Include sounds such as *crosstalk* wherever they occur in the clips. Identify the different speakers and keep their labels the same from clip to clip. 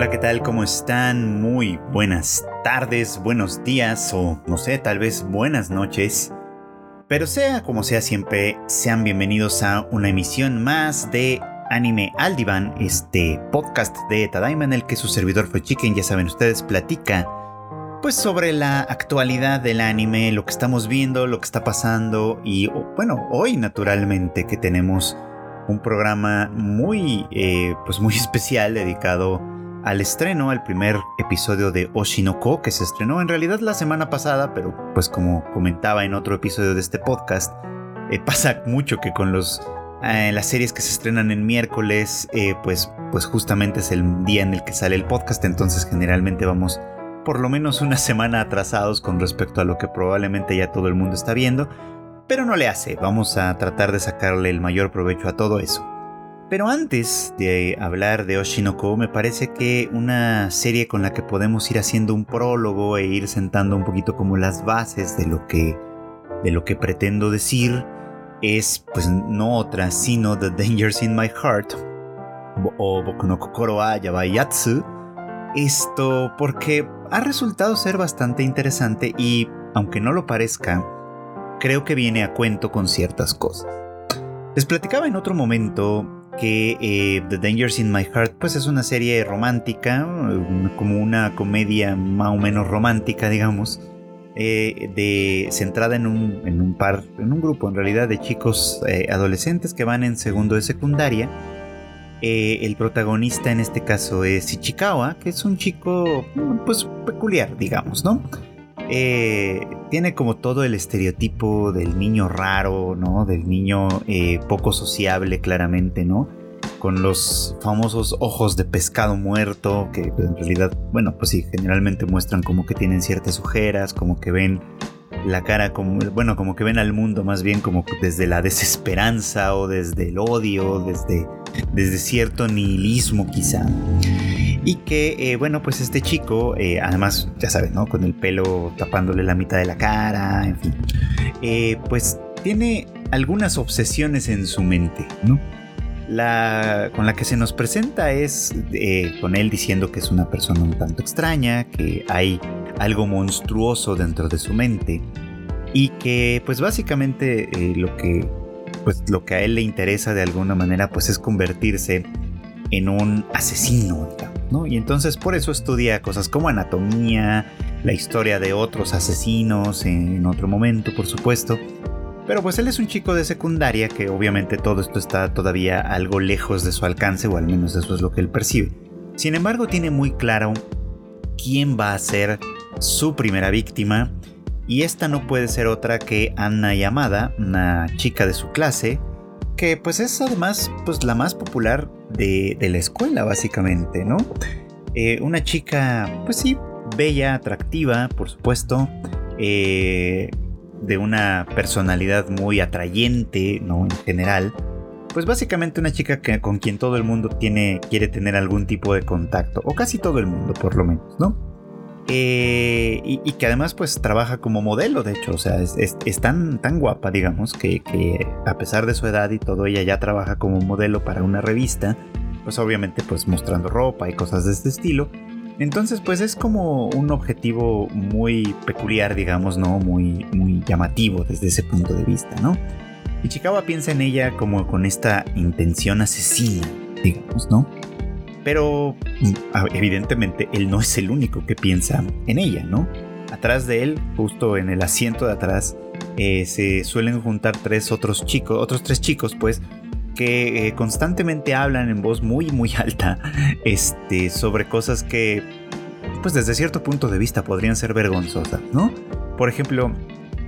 Speaker 1: Hola, ¿qué tal? ¿Cómo están? Muy buenas tardes, buenos días o no sé, tal vez buenas noches. Pero sea como sea siempre, sean bienvenidos a una emisión más de Anime Aldivan, este podcast de Tadaima en el que su servidor fue Chicken, ya saben ustedes, platica pues sobre la actualidad del anime, lo que estamos viendo, lo que está pasando y bueno, hoy naturalmente que tenemos un programa muy eh, pues muy *laughs* especial dedicado al estreno, al primer episodio de Oshinoko, que se estrenó en realidad la semana pasada, pero pues como comentaba en otro episodio de este podcast, eh, *laughs* pasa mucho que con los, eh, las series que se estrenan en miércoles, eh, pues, pues justamente es el día en el que sale el podcast, entonces generalmente vamos por lo menos una *laughs* semana atrasados con respecto a lo que probablemente ya todo el mundo está viendo, pero no le hace, vamos a tratar de sacarle el mayor provecho a todo eso. Pero antes de hablar de Oshinoko, me parece que una serie con la que podemos ir haciendo un prólogo e ir sentando un poquito como las bases de lo que, de lo que pretendo decir es pues no otra sino The Dangers in My Heart o Boku no Kokoro Yabayatsu. Esto porque ha resultado ser bastante interesante y, aunque no lo parezca, creo que viene a cuento con ciertas cosas. Les platicaba en otro momento que eh, The Dangers in My Heart pues es una serie romántica, como una comedia más o menos romántica, digamos, eh, de, centrada en un, en un, par, en un grupo en realidad de chicos eh, adolescentes que van en segundo de secundaria. el protagonista en este caso es Ichikawa, que es un chico pues peculiar, digamos, ¿no? Tiene como todo el estereotipo del niño raro, ¿no? Del niño eh, poco sociable, claramente, ¿no? Con los famosos ojos de pescado muerto, que en realidad, bueno, pues sí, generalmente muestran como que tienen ciertas ojeras, como que ven la cara como, bueno, como que ven al mundo más bien como desde la desesperanza o desde el odio, desde, desde cierto nihilismo quizá. Y que, eh, bueno, pues este chico, eh, además, ya sabes, ¿no? Con el pelo tapándole la mitad de la cara, en fin, eh, pues tiene algunas obsesiones en su mente, ¿no? La con la que se nos presenta es con él diciendo que es una persona un tanto extraña, que hay algo monstruoso dentro de su mente y que pues básicamente lo que pues lo que a él le interesa de alguna manera pues es convertirse en un asesino, Y entonces por eso estudia cosas como anatomía, la historia de otros asesinos en otro momento, por supuesto. Pero pues él es un chico de secundaria que obviamente todo esto está todavía algo lejos de su alcance, o al menos eso es lo que él percibe. Sin embargo, tiene muy claro quién va a ser su primera víctima, y esta no puede ser otra que Anna Yamada, una chica de su clase, que pues es además pues la más popular de, la escuela básicamente, ¿no? Eh, una chica pues sí, bella, atractiva, por supuesto, eh, de una personalidad muy atrayente, ¿no? En general. Pues básicamente una chica que, con quien todo el mundo tiene, quiere tener algún tipo de contacto, o casi todo el mundo por lo menos, ¿no? Eh, y, que además pues trabaja como modelo, de hecho, o sea, es, tan, tan guapa, digamos, que, a pesar de su edad y todo, ella ya trabaja como modelo para una revista, pues obviamente pues mostrando ropa y cosas de este estilo. Entonces pues es como un objetivo muy peculiar, digamos, ¿no? Muy, muy llamativo desde ese punto de vista, ¿no? Y Chikawa piensa en ella como con esta intención asesina, digamos, ¿no? Pero evidentemente él no es el único que piensa en ella, ¿no? Atrás de él, justo en el asiento de atrás, eh, se suelen juntar tres otros chicos, otros tres chicos, pues, que eh, constantemente hablan en voz muy, muy *laughs* alta, este, sobre cosas que, pues, desde cierto punto de vista podrían ser vergonzosas, ¿no? Por ejemplo,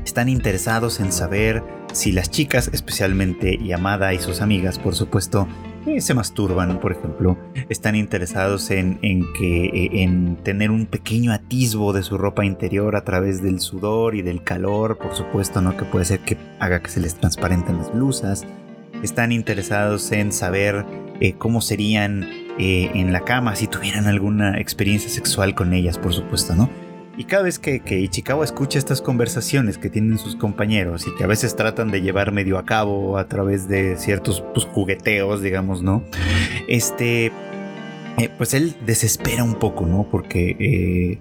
Speaker 1: están interesados en saber si las chicas, especialmente Yamada y sus amigas, por supuesto, eh, se masturban, por ejemplo, están interesados en, que, eh, en tener un pequeño atisbo de su ropa interior a través del sudor y del calor, por supuesto, ¿no? Que puede ser que haga que se les transparenten las blusas. Están interesados en saber eh, cómo serían en la cama si tuvieran alguna experiencia sexual con ellas, por supuesto, ¿no? Y cada vez que, Ichikawa escucha estas conversaciones que tienen sus compañeros y que a veces tratan de llevar medio a cabo a través de ciertos pues, jugueteos, digamos, ¿no? Este, eh, pues él desespera un poco, ¿no? Porque eh,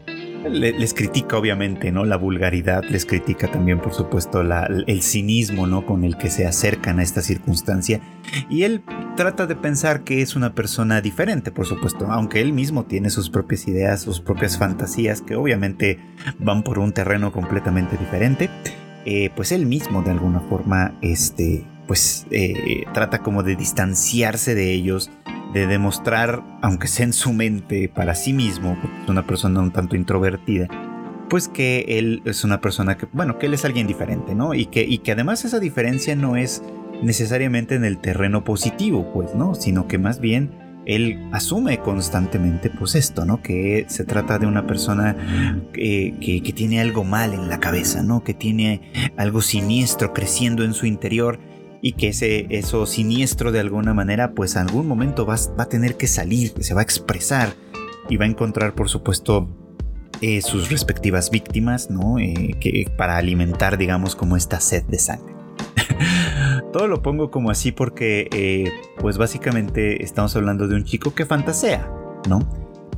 Speaker 1: les critica obviamente, ¿no? La vulgaridad, les critica también, por supuesto, el cinismo, ¿no? Con el que se acercan a esta circunstancia. Y él trata de pensar que es una persona diferente, por supuesto, aunque él mismo tiene sus propias ideas, sus propias fantasías, que obviamente van por un terreno completamente diferente. Eh, pues él mismo de alguna forma, este, pues trata como de distanciarse de ellos de demostrar, aunque sea en su mente, para sí mismo, porque es una persona un tanto introvertida, pues que él es una persona que, bueno, que él es alguien diferente, ¿no? Y que, y que además esa diferencia no es necesariamente en el terreno positivo, pues, ¿no? Sino que más bien él asume constantemente, pues esto, ¿no? Que se trata de una persona que, que, que tiene algo mal en la cabeza, ¿no? Que tiene algo siniestro creciendo en su interior y que ese, eso siniestro de alguna manera, pues algún momento va, va a tener que salir, se va a expresar y va a encontrar, por supuesto, eh, sus respectivas víctimas, ¿no? Eh, que, para alimentar, digamos, como esta sed de sangre. *laughs* Todo lo pongo como así porque, eh, pues básicamente estamos hablando de un chico que fantasea, ¿no?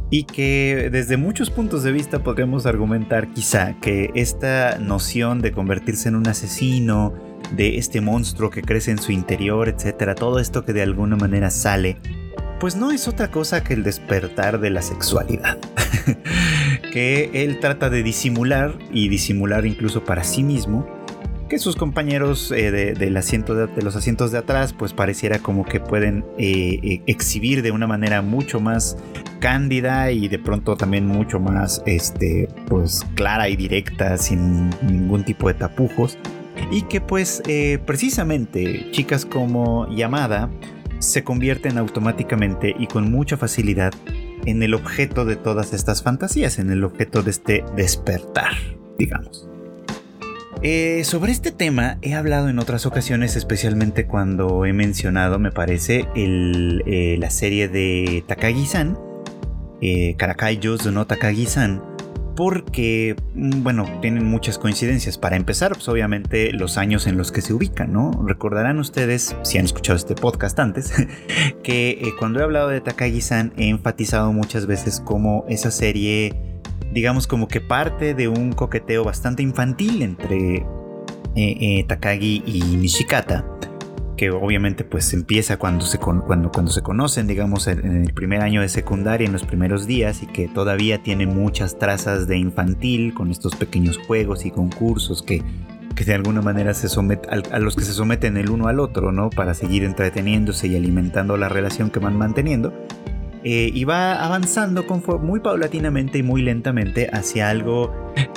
Speaker 1: Y que desde muchos puntos de vista podríamos argumentar quizá que esta noción de convertirse en un asesino, de este monstruo que crece en su interior, etcétera, todo esto que de alguna manera sale, pues no es otra cosa que el despertar de la sexualidad. *laughs* que él trata de disimular y disimular incluso para sí mismo que sus compañeros eh, del asiento de, los asientos de atrás pues pareciera como que pueden eh, eh, exhibir de una manera mucho más cándida y de pronto también mucho más este pues clara y directa sin ningún tipo de tapujos y que pues eh, precisamente chicas como Yamada se convierten automáticamente y con mucha facilidad en el objeto de todas estas fantasías, en el objeto de este despertar, digamos. Eh, sobre este tema he hablado en otras ocasiones, especialmente cuando he mencionado, me parece, eh, la serie de Takagi-san, eh, Karakai no Takagi-san, porque, mm, bueno, tienen muchas coincidencias. Para empezar, pues obviamente los años en los que se ubican, ¿no? Recordarán ustedes, si han escuchado este podcast antes, *laughs* que eh, cuando he hablado de Takagi-san he enfatizado muchas veces como esa serie, digamos como que parte de un coqueteo bastante infantil entre eh, eh, Takagi y Nishikata que obviamente pues empieza cuando se, cuando, cuando se conocen, digamos, en el primer año de secundaria, en los primeros días, y que todavía tiene muchas trazas de infantil con estos pequeños juegos y concursos que, que de alguna manera se a los que se someten el uno al otro, ¿no? Para seguir entreteniéndose y alimentando la relación que van manteniendo. Eh, y va avanzando muy paulatinamente y muy lentamente hacia algo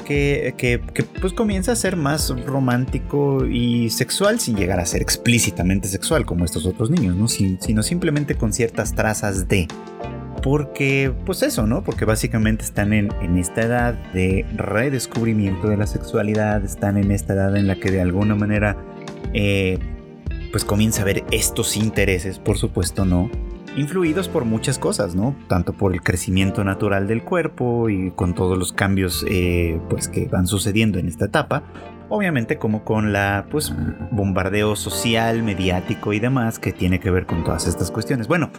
Speaker 1: que, que, pues comienza a ser más romántico y sexual sin llegar a ser explícitamente sexual como estos otros niños, ¿no? sino simplemente con ciertas trazas de... Porque, pues eso, ¿no? Porque básicamente están en, en esta edad de redescubrimiento de la sexualidad, están en esta edad en la que de alguna manera, eh, pues comienza a ver estos intereses, por supuesto, ¿no? Influidos por muchas cosas, ¿no? Tanto por el crecimiento natural del cuerpo y con todos los cambios eh, pues que van sucediendo en esta etapa, obviamente como con la pues bombardeo social, mediático y demás que tiene que ver con todas estas cuestiones. Bueno,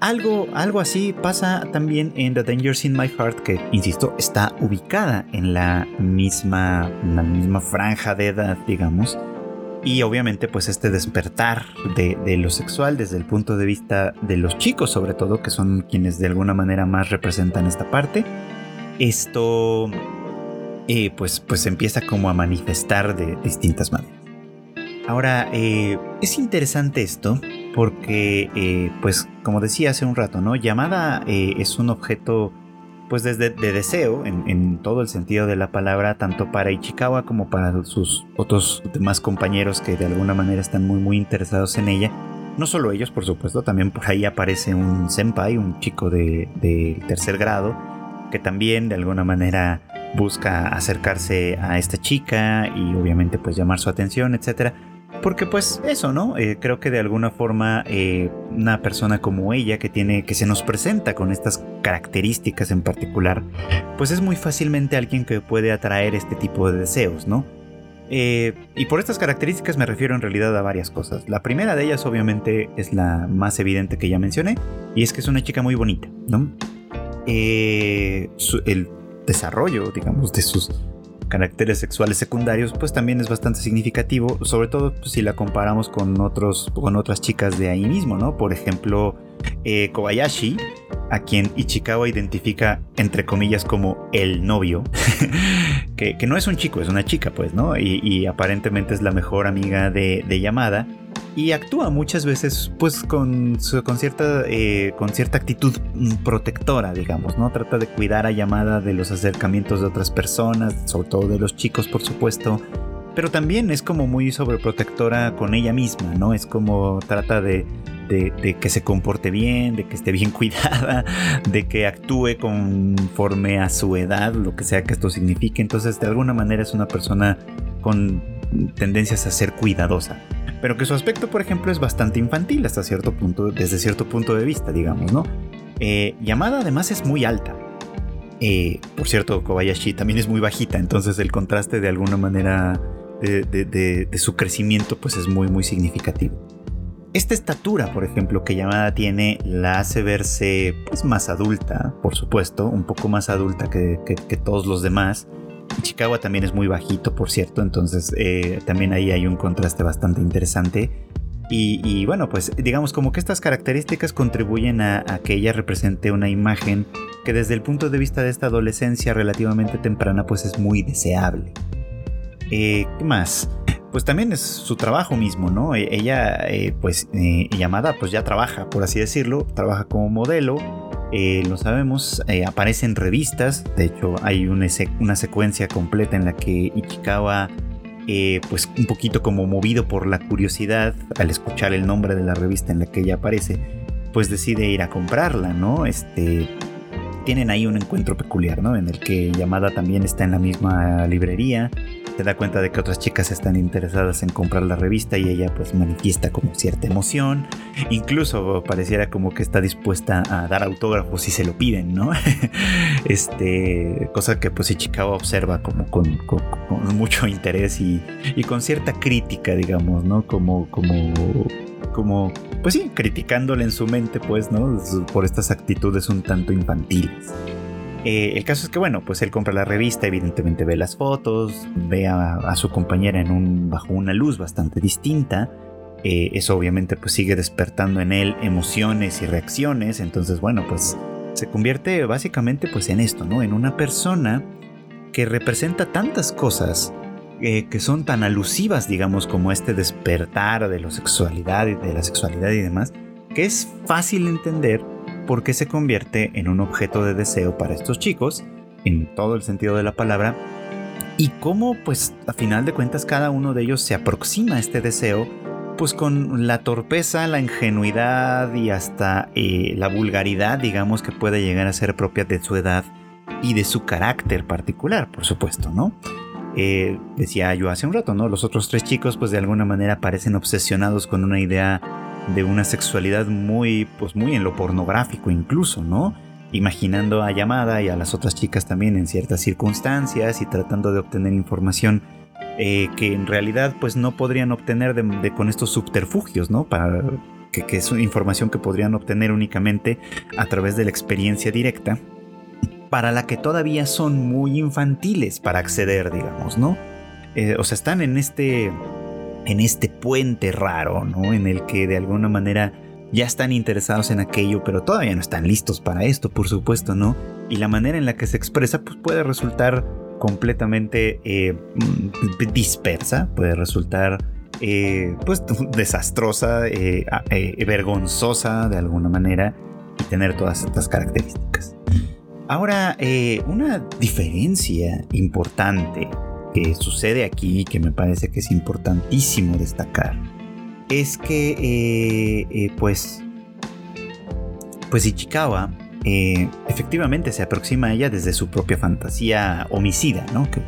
Speaker 1: algo, algo así pasa también en The Dangers in My Heart, que insisto, está ubicada en la misma, en la misma franja de edad, digamos y obviamente pues este despertar de, lo sexual desde el punto de vista de los chicos sobre todo que son quienes de alguna manera más representan esta parte. Esto eh, pues pues empieza como a manifestar de distintas maneras. Ahora eh, es interesante esto porque eh, pues como decía hace un rato no llamada es un objeto pues desde de deseo, en, todo el sentido de la palabra, tanto para Ichikawa como para sus otros demás compañeros que de alguna manera están muy muy interesados en ella. No solo ellos, por supuesto, también por ahí aparece un senpai, un chico de, de tercer grado, que también de alguna manera busca acercarse a esta chica y obviamente pues llamar su atención, etcétera. Porque pues eso, ¿no? Eh, creo que de alguna forma eh, una persona como ella que tiene, que se nos presenta con estas características en particular, pues es muy fácilmente alguien que puede atraer este tipo de deseos, ¿no? Eh, y por estas características me refiero en realidad a varias cosas. La primera de ellas obviamente es la más evidente que ya mencioné, y es que es una chica muy bonita, ¿no? Eh, el desarrollo, digamos, de sus caracteres sexuales secundarios, pues también es bastante significativo, sobre todo pues, si la comparamos con, otros, con otras chicas de ahí mismo, ¿no? Por ejemplo, eh, Kobayashi, a quien Ichikawa identifica entre comillas como el novio, *laughs* que, no es un chico, es una chica, pues, ¿no? Y, aparentemente es la mejor amiga de, Yamada. Y actúa muchas veces, pues, con, con, cierta, eh, con cierta actitud protectora, digamos, ¿no? Trata de cuidar a Yamada de los acercamientos de otras personas, sobre todo de los chicos, por supuesto. Pero también es como muy sobreprotectora con ella misma, ¿no? Es como trata de, de, que se comporte bien, de que esté bien *laughs* cuidada, de que actúe conforme a su edad, lo que sea que esto signifique. Entonces, de alguna manera es una persona con tendencias a ser cuidadosa. Pero que su aspecto, por ejemplo, es bastante infantil hasta cierto punto, desde cierto punto de vista, digamos, ¿no? Eh, Yamada además es muy alta. Eh, por cierto, Kobayashi también es muy bajita, entonces el contraste de alguna manera de, de su crecimiento pues es muy muy significativo. Esta estatura, por ejemplo, que Yamada tiene, la hace verse pues, más adulta, por supuesto, un poco más adulta que, todos los demás. Chicago también es muy bajito, por cierto, entonces eh, también ahí hay un contraste bastante interesante. Y, bueno, pues digamos como que estas características contribuyen a, que ella represente una imagen que desde el punto de vista de esta adolescencia relativamente temprana pues es muy deseable. Eh, ¿Qué más? *clears throat* pues también es su trabajo mismo, ¿no? E, ella, eh, pues, llamada, pues ya trabaja, por así decirlo, trabaja como modelo, eh, lo sabemos, aparece en revistas, de hecho hay una, una, secuencia completa en la que Ichikawa, pues un poquito como movido por la curiosidad, al escuchar el nombre de la revista en la que ella aparece, pues decide ir a comprarla, ¿no? Este, tienen ahí un encuentro peculiar, ¿no? En el que Yamada también está en la misma librería, se da cuenta de que otras chicas están interesadas en comprar la revista y ella pues manifiesta como cierta emoción, incluso pareciera como que está dispuesta a dar autógrafos si se lo piden, ¿no? *laughs* este, cosa que pues Ichikawa observa como con, mucho interés y, y, con cierta crítica, digamos, ¿no? Como, como, como, pues sí, criticándole en su mente, pues, ¿no? Por estas actitudes un tanto infantiles. Eh, el caso es que, bueno, pues él compra la revista, evidentemente ve las fotos, ve a, su compañera en un, bajo una luz bastante distinta. Eh, eso obviamente pues sigue despertando en él emociones y reacciones. Entonces, bueno, pues se convierte básicamente pues en esto, ¿no? En una persona que representa tantas cosas eh, que son tan alusivas, digamos, como este despertar de la sexualidad y de la sexualidad y demás, que es fácil entender porque se convierte en un objeto de deseo para estos chicos, en todo el sentido de la palabra, y cómo pues a final de cuentas cada uno de ellos se aproxima a este deseo pues con la torpeza, la ingenuidad y hasta eh, la vulgaridad digamos que puede llegar a ser propia de su edad y de su carácter particular por supuesto, ¿no? Eh, decía yo hace un rato, ¿no? Los otros tres chicos pues de alguna manera parecen obsesionados con una idea de una sexualidad muy, pues muy en lo pornográfico incluso, ¿no? Imaginando a Yamada y a las otras chicas también en ciertas circunstancias y tratando de obtener información eh, que en realidad pues no podrían obtener con estos subterfugios, ¿no? Para que, es información que podrían obtener únicamente a través de la experiencia directa, para la que todavía son muy infantiles para acceder, digamos, ¿no? Eh, o sea, están en este en este puente raro, ¿no? En el que de alguna manera ya están interesados en aquello, pero todavía no están listos para esto, por supuesto, ¿no? Y la manera en la que se expresa pues, puede resultar completamente eh, mm, dispersa, puede resultar eh, pues *laughs* desastrosa, vergonzosa de alguna manera y tener todas estas características. Ahora, una diferencia importante que sucede aquí, que me parece que es importantísimo destacar, es que, eh, eh, pues, pues Ichikawa eh, efectivamente se aproxima a ella desde su propia fantasía homicida, ¿no? Que,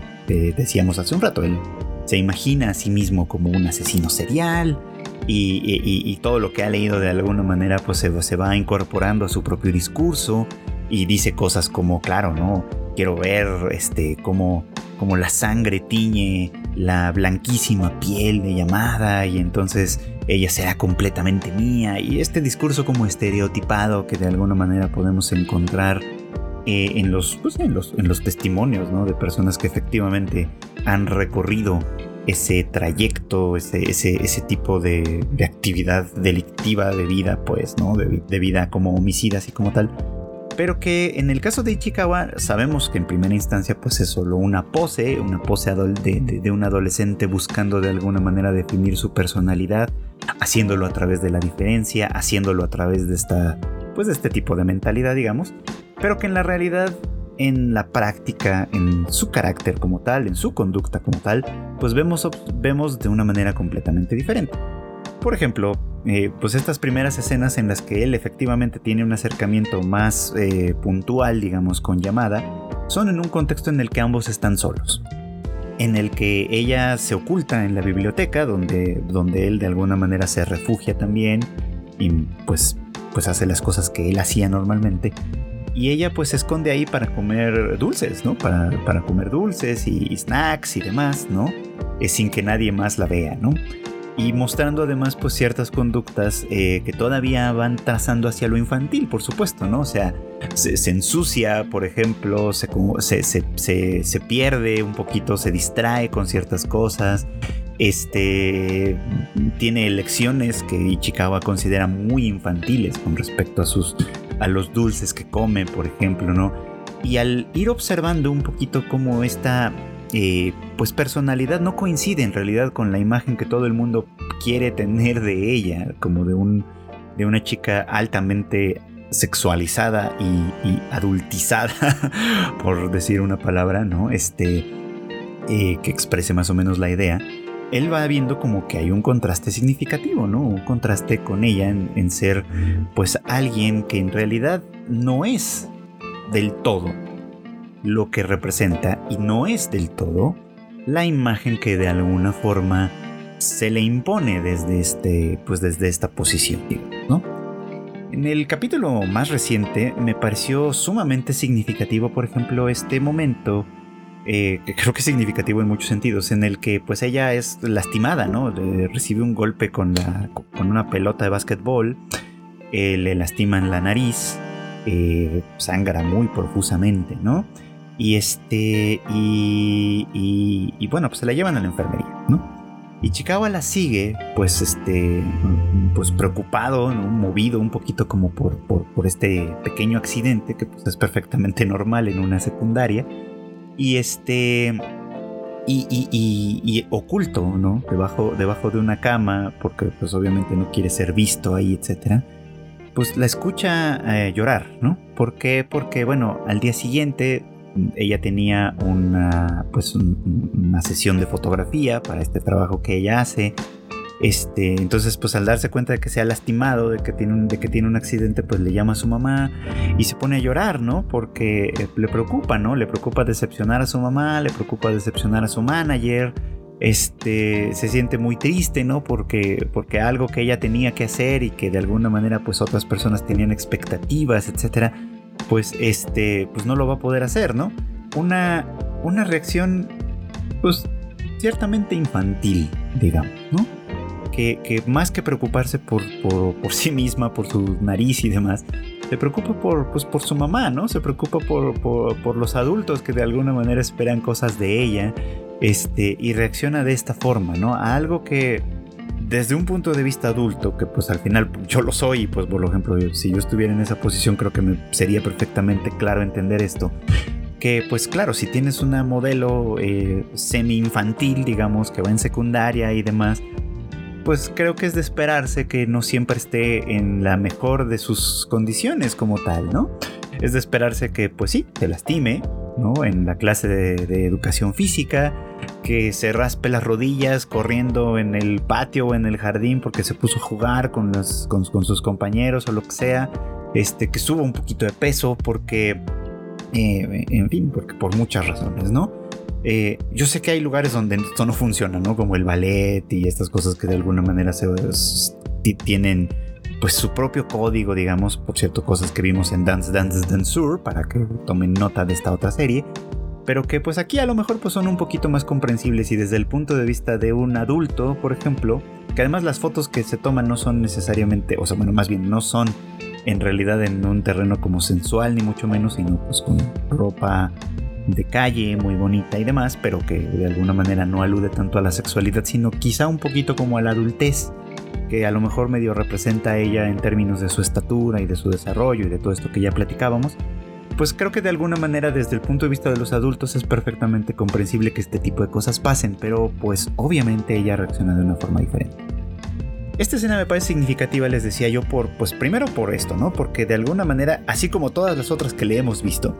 Speaker 1: decíamos hace un rato, él se imagina a sí mismo como un asesino serial y, todo lo que ha leído de alguna manera pues se va incorporando a su propio discurso y dice cosas como, claro, ¿no? Quiero ver este, cómo como la sangre tiñe la blanquísima piel de llamada y entonces ella será completamente mía y este discurso como estereotipado que de alguna manera podemos encontrar eh, en, los, pues, en, los, en los testimonios ¿no? de personas que efectivamente han recorrido ese trayecto, ese, ese, ese tipo de, de, actividad delictiva de vida, pues, ¿no? De vida como homicidas y como tal pero que en el caso de Ichikawa sabemos que en primera instancia pues es solo una pose, una pose de, un adolescente buscando de alguna manera definir su personalidad, haciéndolo a través de la diferencia, haciéndolo a través de esta, pues de este tipo de mentalidad digamos, pero que en la realidad en la práctica, en su carácter como tal, en su conducta como tal, pues vemos, vemos de una manera completamente diferente. Por ejemplo, eh, pues estas primeras escenas en las que él efectivamente tiene un acercamiento más eh, puntual, digamos, con llamada, son en un contexto en el que ambos están solos. En el que ella se oculta en la biblioteca, donde, donde él de alguna manera se refugia también y pues, pues hace las cosas que él hacía normalmente. Y ella pues se esconde ahí para comer dulces, ¿no? Para, para comer dulces y, snacks y demás, ¿no? Es sin que nadie más la vea, ¿no? Y mostrando además pues ciertas conductas eh, que todavía van trazando hacia lo infantil, por supuesto, ¿no? O sea, se, ensucia, por ejemplo, se, se, se, pierde un poquito, se distrae con ciertas cosas, este, tiene elecciones que Ichikawa considera muy infantiles con respecto a, sus, a los dulces que come, por ejemplo, ¿no? Y al ir observando un poquito cómo esta pues personalidad no coincide en realidad con la imagen que todo el mundo quiere tener de ella, como de, un, de una chica altamente sexualizada y, adultizada, *laughs* por decir una palabra, ¿no? Este, eh, que exprese más o menos la idea. Él va viendo como que hay un contraste significativo, ¿no? Un contraste con ella en ser, pues, alguien que en realidad no es del todo lo que representa y no es del todo la imagen que de alguna forma se le impone desde, este, pues desde esta posición, ¿no? En el capítulo más reciente me pareció sumamente significativo, por ejemplo, este momento, eh, que creo que es significativo en muchos sentidos, en el que pues ella es lastimada, ¿no? recibe un golpe con, la, con una pelota de básquetbol, eh, le lastiman la nariz, eh, sangra muy profusamente, ¿no? Y este. Y, y, bueno, pues se la llevan a la enfermería, ¿no? Y Chikawa la sigue, pues este. Pues preocupado, ¿no? movido un poquito como por, por, este pequeño accidente que pues, es perfectamente *laughs* normal en una secundaria. Y este. Y, y, y, oculto, ¿no? Debajo, debajo de una cama, porque pues obviamente no quiere ser visto ahí, etcétera pues la escucha eh, llorar, ¿no? ¿Por qué? Porque, bueno, al día siguiente ella tenía una, pues una sesión de fotografía para este trabajo que ella hace. Este, entonces, pues al darse cuenta de que se ha lastimado, de que, tiene un, de que tiene un accidente, pues le llama a su mamá y se pone a llorar, ¿no? Porque eh, le preocupa, ¿no? Le preocupa decepcionar a su mamá, le preocupa decepcionar a su manager. Este, se siente muy triste, ¿no? Porque, porque algo que ella tenía que hacer y que de alguna manera, pues otras personas tenían expectativas, etcétera, pues este, pues no lo va a poder hacer, ¿no? Una, una reacción, pues ciertamente infantil, digamos, ¿no? Que, más que preocuparse por, por, sí misma, por su nariz y demás, se preocupa por, pues, por su mamá, ¿no? Se preocupa por, por, los adultos que de alguna manera esperan cosas de ella, este, y reacciona de esta forma, ¿no? A algo que desde un punto de vista adulto, que pues al final yo lo soy, pues por ejemplo, si yo estuviera en esa posición creo que me sería perfectamente claro entender esto. Que pues claro, si tienes una modelo eh, semi-infantil, digamos, que va en secundaria y demás, pues creo que es de esperarse que no siempre esté en la mejor de sus condiciones como tal, ¿no? Es de esperarse que pues sí, te lastime, ¿no? En la clase de educación física, que se raspe las rodillas corriendo en el patio o en el jardín porque se puso a jugar con, con, sus compañeros o lo que sea, este, que suba un poquito de peso porque, eh, en fin, porque por muchas razones, ¿no? Eh, yo sé que hay lugares donde esto no funciona, ¿no? Como el ballet y estas cosas que de alguna manera se, tienen pues su propio código, digamos, por cierto, cosas que vimos en Dance Dance Danceur para que tomen nota de esta otra serie pero que pues aquí a lo mejor pues son un poquito más comprensibles y desde el punto de vista de un adulto, por ejemplo, que además las fotos que se toman no son necesariamente, o sea, bueno, más bien no son en realidad en un terreno como sensual ni mucho menos, sino pues con ropa de calle muy bonita y demás, pero que de alguna manera no alude tanto a la sexualidad, sino quizá un poquito como a la adultez, que a lo mejor medio representa a ella en términos de su estatura y de su desarrollo y de todo esto que ya platicábamos, pues creo que de alguna manera desde el punto de vista de los adultos es perfectamente comprensible que este tipo de cosas pasen, pero pues obviamente ella reacciona de una forma diferente. Esta escena me parece significativa, les decía yo, por, pues primero por esto, ¿no? Porque de alguna manera, así como todas las otras que le hemos visto,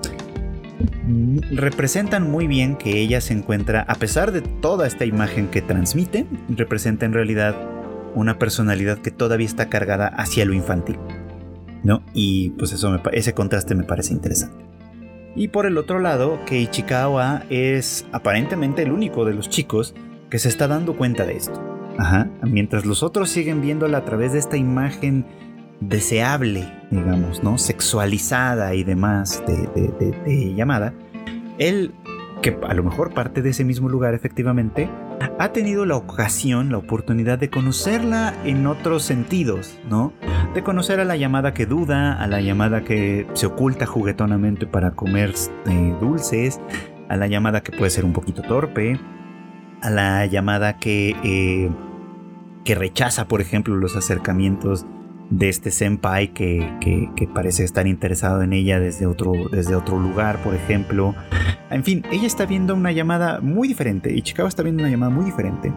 Speaker 1: representan muy bien que ella se encuentra, a pesar de toda esta imagen que transmite, representa en realidad una personalidad que todavía está cargada hacia lo infantil. ¿No? Y pues eso ese contraste me parece interesante. Y por el otro lado, que Ichikawa es aparentemente el único de los chicos que se está dando cuenta de esto. Ajá. Mientras los otros siguen viéndola a través de esta imagen deseable, digamos, ¿no? Sexualizada y demás de, llamada, él, que a lo mejor parte de ese mismo lugar efectivamente, ha tenido la ocasión, la oportunidad de conocerla en otros sentidos, ¿no? De conocer a la llamada que duda, a la llamada que se oculta juguetonamente para comer eh, dulces, a la llamada que puede ser un poquito torpe, a la llamada que, eh, que rechaza, por ejemplo, los acercamientos de este senpai que, parece estar interesado en ella desde otro, desde otro lugar, por ejemplo. En fin, ella está viendo una llamada muy diferente, y Chicago está viendo una llamada muy diferente,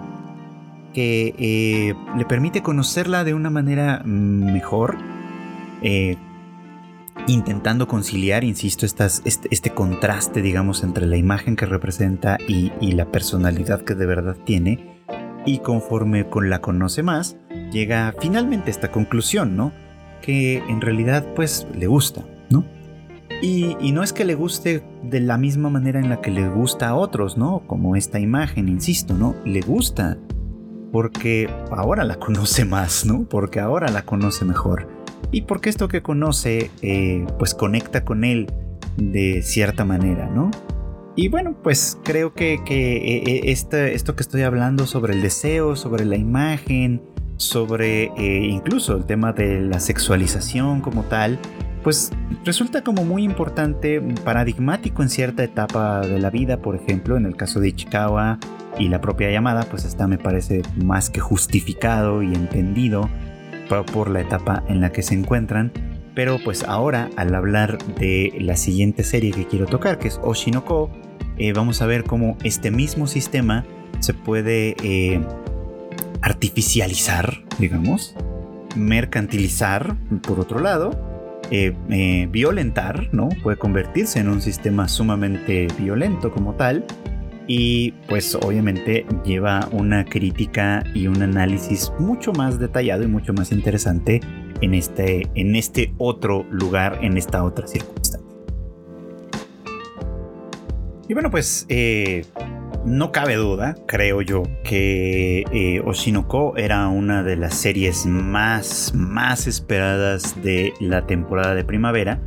Speaker 1: que eh, le permite conocerla de una manera mejor, eh, intentando conciliar, insisto, este, este, contraste, digamos, entre la imagen que representa y, y la personalidad que de verdad tiene y conforme con la conoce más, llega finalmente a esta conclusión, ¿no? Que en realidad pues le gusta, ¿no? Y, no es que le guste de la misma manera en la que le gusta a otros, ¿no? Como esta imagen, insisto, ¿no? Le gusta porque ahora la *laughs* conoce más, ¿no? Porque ahora la conoce mejor. Y porque esto que conoce, eh, pues conecta con él de cierta manera, ¿no? Y bueno, pues creo que, que este, esto que estoy hablando sobre el deseo, sobre la imagen, sobre eh, incluso el tema de la sexualización como tal, pues resulta como muy importante, paradigmático en cierta etapa de la vida, por ejemplo, en el caso de Ichikawa y la propia llamada, pues está me parece más que justificado y entendido por la etapa en la que se encuentran. Pero pues ahora, al hablar de la siguiente serie que quiero tocar, que es Oshinoko, eh, vamos a ver cómo este mismo sistema se puede eh, artificializar, digamos, mercantilizar, por otro lado, eh, violentar, ¿no? Puede convertirse en un sistema sumamente violento como tal. Y pues obviamente lleva una crítica y un análisis mucho más detallado y mucho más interesante en este, en este otro lugar, en esta otra circunstancia. Y bueno, pues eh, no cabe duda, creo yo, que eh, Oshinoko era una de las series más, más esperadas de la temporada de primavera.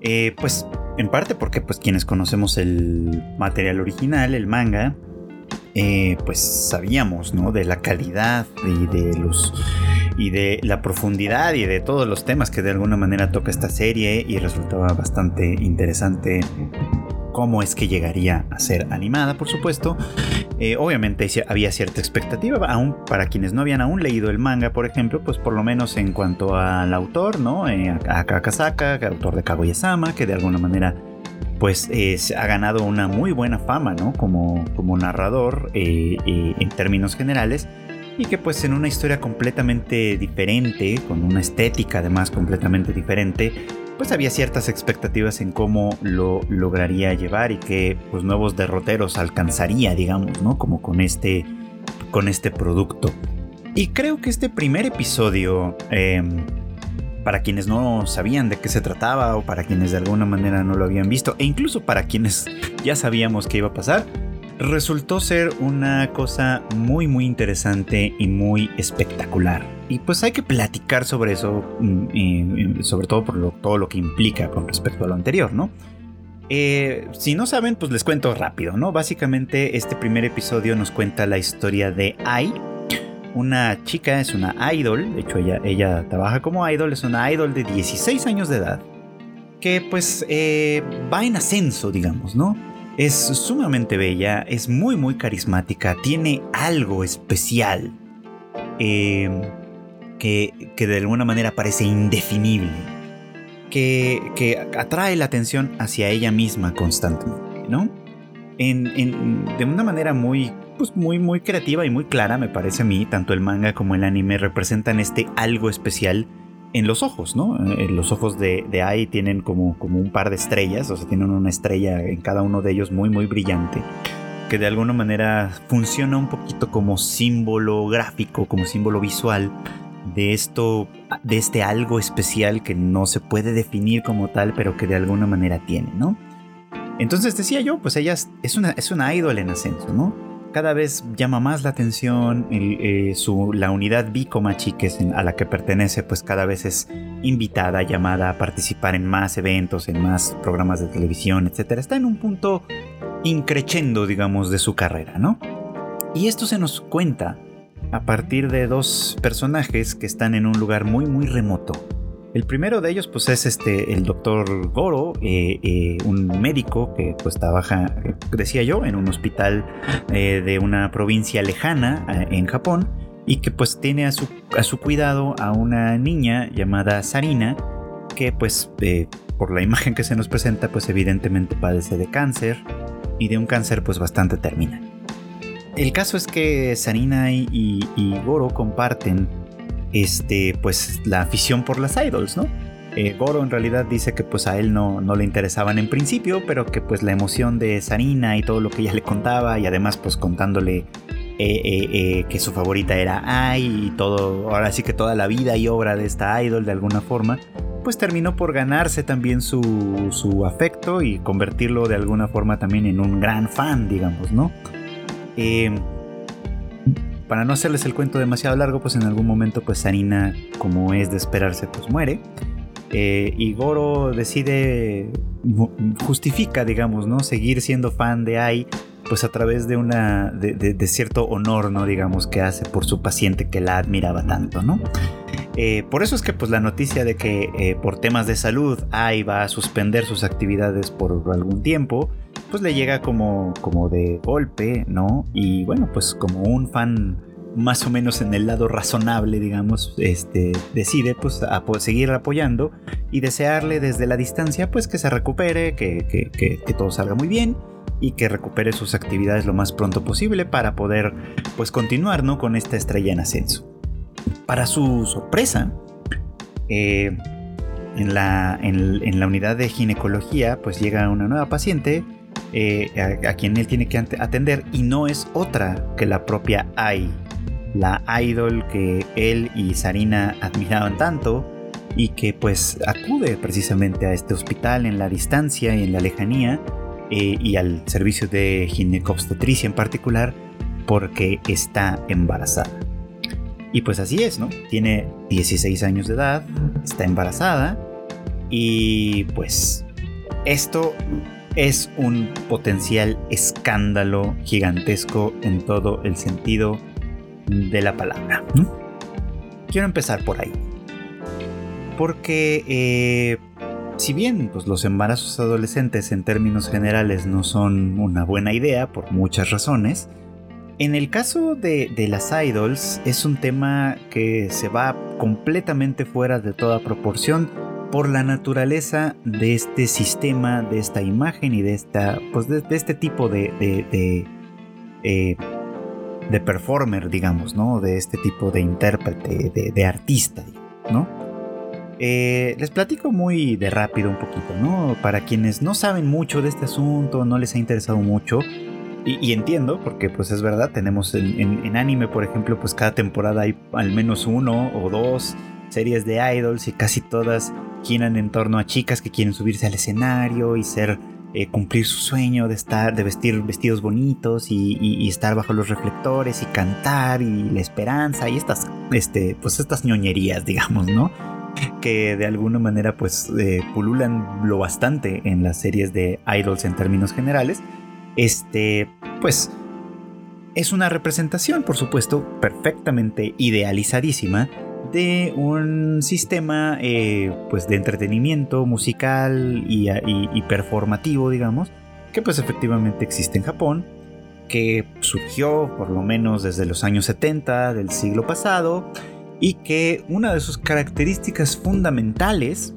Speaker 1: Eh, pues en parte porque pues quienes conocemos el material original, el manga, pues sabíamos, ¿no? De la calidad y de los y de la profundidad y de todos los temas que de alguna manera toca esta serie y resultaba bastante interesante cómo es que llegaría a ser animada, por supuesto. Eh, obviamente había cierta expectativa, aún para quienes no habían aún leído el manga, por ejemplo, pues por lo menos en cuanto al autor, ¿no? Eh, Akakasaka, autor de Kaguya-sama, que de alguna manera pues ha ganado una muy buena fama, ¿no? Como, como narrador eh, eh, en términos generales y que pues en una historia completamente diferente, con una estética además completamente diferente, pues había ciertas expectativas en cómo lo lograría llevar y qué pues nuevos derroteros alcanzaría, digamos, ¿no? Como con este, con este producto. Y creo que este primer episodio, em, para quienes no sabían de qué se trataba o para quienes de alguna manera no lo habían visto, e incluso para quienes *laughs* ya sabíamos qué iba a pasar, resultó ser una cosa muy muy interesante y muy espectacular. Y pues hay que platicar sobre eso, mm, sobre todo por todo lo que implica con respecto a lo anterior, ¿no? Eh, si no saben, pues les cuento rápido, ¿no? Básicamente este primer episodio nos cuenta la historia de Ai, una chica, es una idol, de hecho ella, ella trabaja como idol, es una idol de 16 años de edad, que pues eh, va en ascenso, digamos, ¿no? Es sumamente bella, es muy muy carismática, tiene algo especial eh, que, que, de alguna manera parece indefinible, que, que, atrae la atención hacia ella misma constantemente, ¿no? En, en, de una manera muy pues muy muy creativa y muy clara me parece a mí, tanto el manga como el anime representan este algo especial en los ojos, ¿no? Eh, los ojos de, de Ai tienen como, como un par de estrellas, o sea, tienen una estrella en cada uno de ellos muy muy brillante, que de alguna manera funciona un poquito como símbolo gráfico, como símbolo visual de esto, de este algo especial que no se puede definir como tal, pero que de alguna manera tiene, ¿no? Entonces decía yo, pues ella es una, es una idol en ascenso, ¿no? Cada vez llama más la atención eh, la unidad Bicomachi que es a la que pertenece pues cada vez es invitada, llamada a participar en más eventos, en más programas de televisión, etc. Está en un punto increchendo, digamos, de su carrera, ¿no? Y esto se nos cuenta a partir de dos personajes que están en un lugar muy muy remoto el primero de ellos pues es este, el doctor Goro, eh, eh, un médico que pues trabaja, decía yo, en un hospital eh, de una provincia lejana en Japón y que pues tiene a su, a su cuidado a una niña llamada Sarina que pues por la imagen que se nos presenta pues evidentemente padece de cáncer y de un cáncer pues bastante terminal. El caso es que Sarina y, y Goro comparten este, pues la afición por las idols, ¿no? Eh, Goro en realidad dice que pues a él no, no, le interesaban en principio, pero que pues la emoción de Sarina y todo lo que ella le contaba y además pues contándole eh, eh, que su favorita era Ai y todo, ahora sí que toda la vida y obra de esta idol de alguna forma, pues terminó por ganarse también su, su afecto y convertirlo de alguna forma también en un gran fan, digamos, ¿no? Para no hacerles el cuento demasiado largo, pues en algún momento pues Sarina, como es de esperarse, pues muere. Eh, y Goro decide, justifica, digamos, ¿no? Seguir siendo fan de Ai, pues a través de una, de, cierto honor, ¿no? Digamos, que hace por su paciente que la admiraba tanto, ¿no? Eh, por eso es que pues la noticia de que eh, por temas de salud Ai va a suspender sus actividades por algún tiempo, pues le llega como, como de golpe, ¿no? Y bueno, pues como un fan más o menos en el lado razonable, digamos, este, decide pues a, seguir apoyando y desearle desde la distancia pues que se recupere, que, que, que, todo salga muy bien y que recupere sus actividades lo más pronto posible para poder pues continuar ¿no? con esta estrella en ascenso. Para su sorpresa, eh, en, la, en la unidad de ginecología pues llega una nueva paciente eh, a, quien él tiene que atender y no es otra que la propia Ai, la idol que él y Sarina admiraban tanto y que pues acude precisamente a este hospital en la distancia y en la lejanía eh, y al servicio de ginecobstetricia en particular porque está embarazada. Y pues así es, ¿no? Tiene 16 años de edad, está embarazada y pues esto es un potencial escándalo gigantesco en todo el sentido de la palabra. Quiero empezar por ahí. Porque eh, si bien pues, los embarazos adolescentes en términos generales no son una buena idea por muchas razones, en el caso de, de, las idols es un tema que se va completamente fuera de toda proporción por la naturaleza de este sistema, de esta imagen y de esta, pues de, este tipo de, de, eh, de, performer, digamos, ¿no? De este tipo de intérprete, de, artista, ¿no? Eh, les platico muy de rápido un poquito, ¿no? Para quienes no saben mucho de este asunto, no les ha interesado mucho, y, entiendo, porque pues es verdad, tenemos en, en, anime, por ejemplo, pues cada temporada hay al menos uno o dos series de idols y casi todas giran en torno a chicas que quieren subirse al escenario y ser eh, cumplir su sueño de estar de vestir vestidos bonitos y, estar bajo los reflectores y cantar y la esperanza y estas este pues estas ñoñerías digamos no que de alguna manera pues eh, pululan lo bastante en las series de idols en términos generales, este, pues es una representación, por supuesto, perfectamente idealizadísima de un sistema eh, pues de entretenimiento musical y, y, performativo, digamos, que pues efectivamente existe en Japón, que surgió por lo menos desde los años 70 del siglo pasado y que una de sus características fundamentales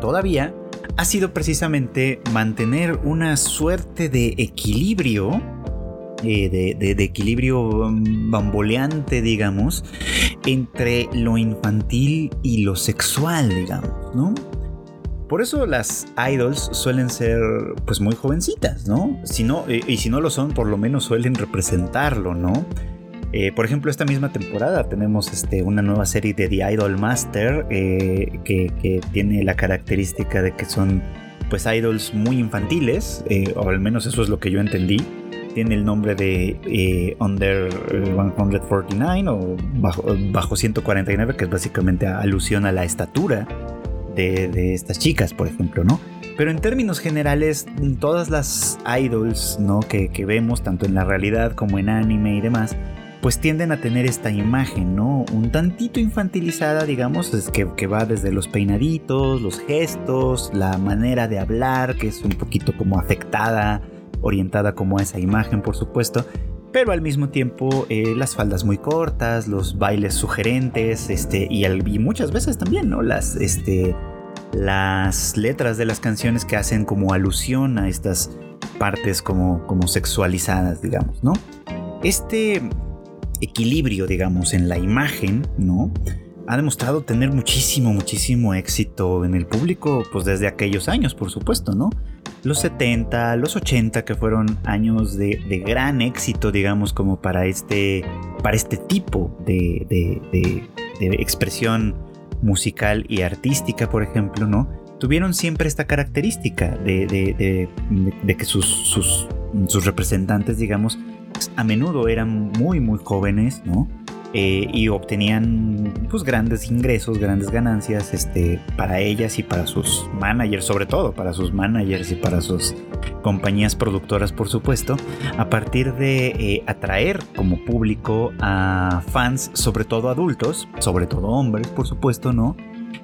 Speaker 1: todavía ha sido precisamente mantener una suerte de equilibrio eh, de, equilibrio mm, bamboleante, digamos, entre lo infantil y lo sexual, digamos, ¿no? Por eso las idols suelen ser pues muy jovencitas, ¿no? Si no eh, y si no lo son, por lo menos suelen representarlo, ¿no? Eh, por ejemplo, esta misma temporada tenemos este, una nueva serie de The Idol Master que, que, tiene la característica de que son pues idols muy infantiles, o al menos eso es lo que yo entendí tiene el nombre de eh, Under 149 eh, o bajo, bajo, 149, que es básicamente alusión a la estatura de, estas chicas, por ejemplo, ¿no? Pero en términos generales, todas las idols, ¿no? Que, vemos, tanto en la realidad como en anime y demás, pues tienden a tener esta imagen, ¿no? Un tantito infantilizada, digamos, es que, que, va desde los peinaditos, los gestos, la manera de hablar, que es un poquito como afectada, orientada como a esa imagen, por supuesto, pero al mismo tiempo eh, las faldas muy cortas, los bailes sugerentes, este, y, muchas veces también, ¿no? Las, este, las letras de las canciones que hacen como alusión a estas partes como, como sexualizadas, digamos, ¿no? Este equilibrio, digamos, en la imagen, ¿no? Ha demostrado tener muchísimo, muchísimo éxito en el público, pues desde aquellos años, por supuesto, ¿no? Los 70, los 80, que fueron años de, gran éxito, digamos, como para este, para este tipo de, de, expresión musical y artística, por ejemplo, ¿no? Tuvieron siempre esta característica de, que sus representantes, digamos, a menudo eran muy, muy jóvenes, ¿no? Eh, y obtenían pues grandes ingresos, grandes ganancias este, para ellas y para sus managers, sobre todo para sus managers y para sus compañías productoras, por supuesto, a partir de eh, atraer como público a fans, sobre todo adultos, sobre todo hombres, por supuesto, ¿no?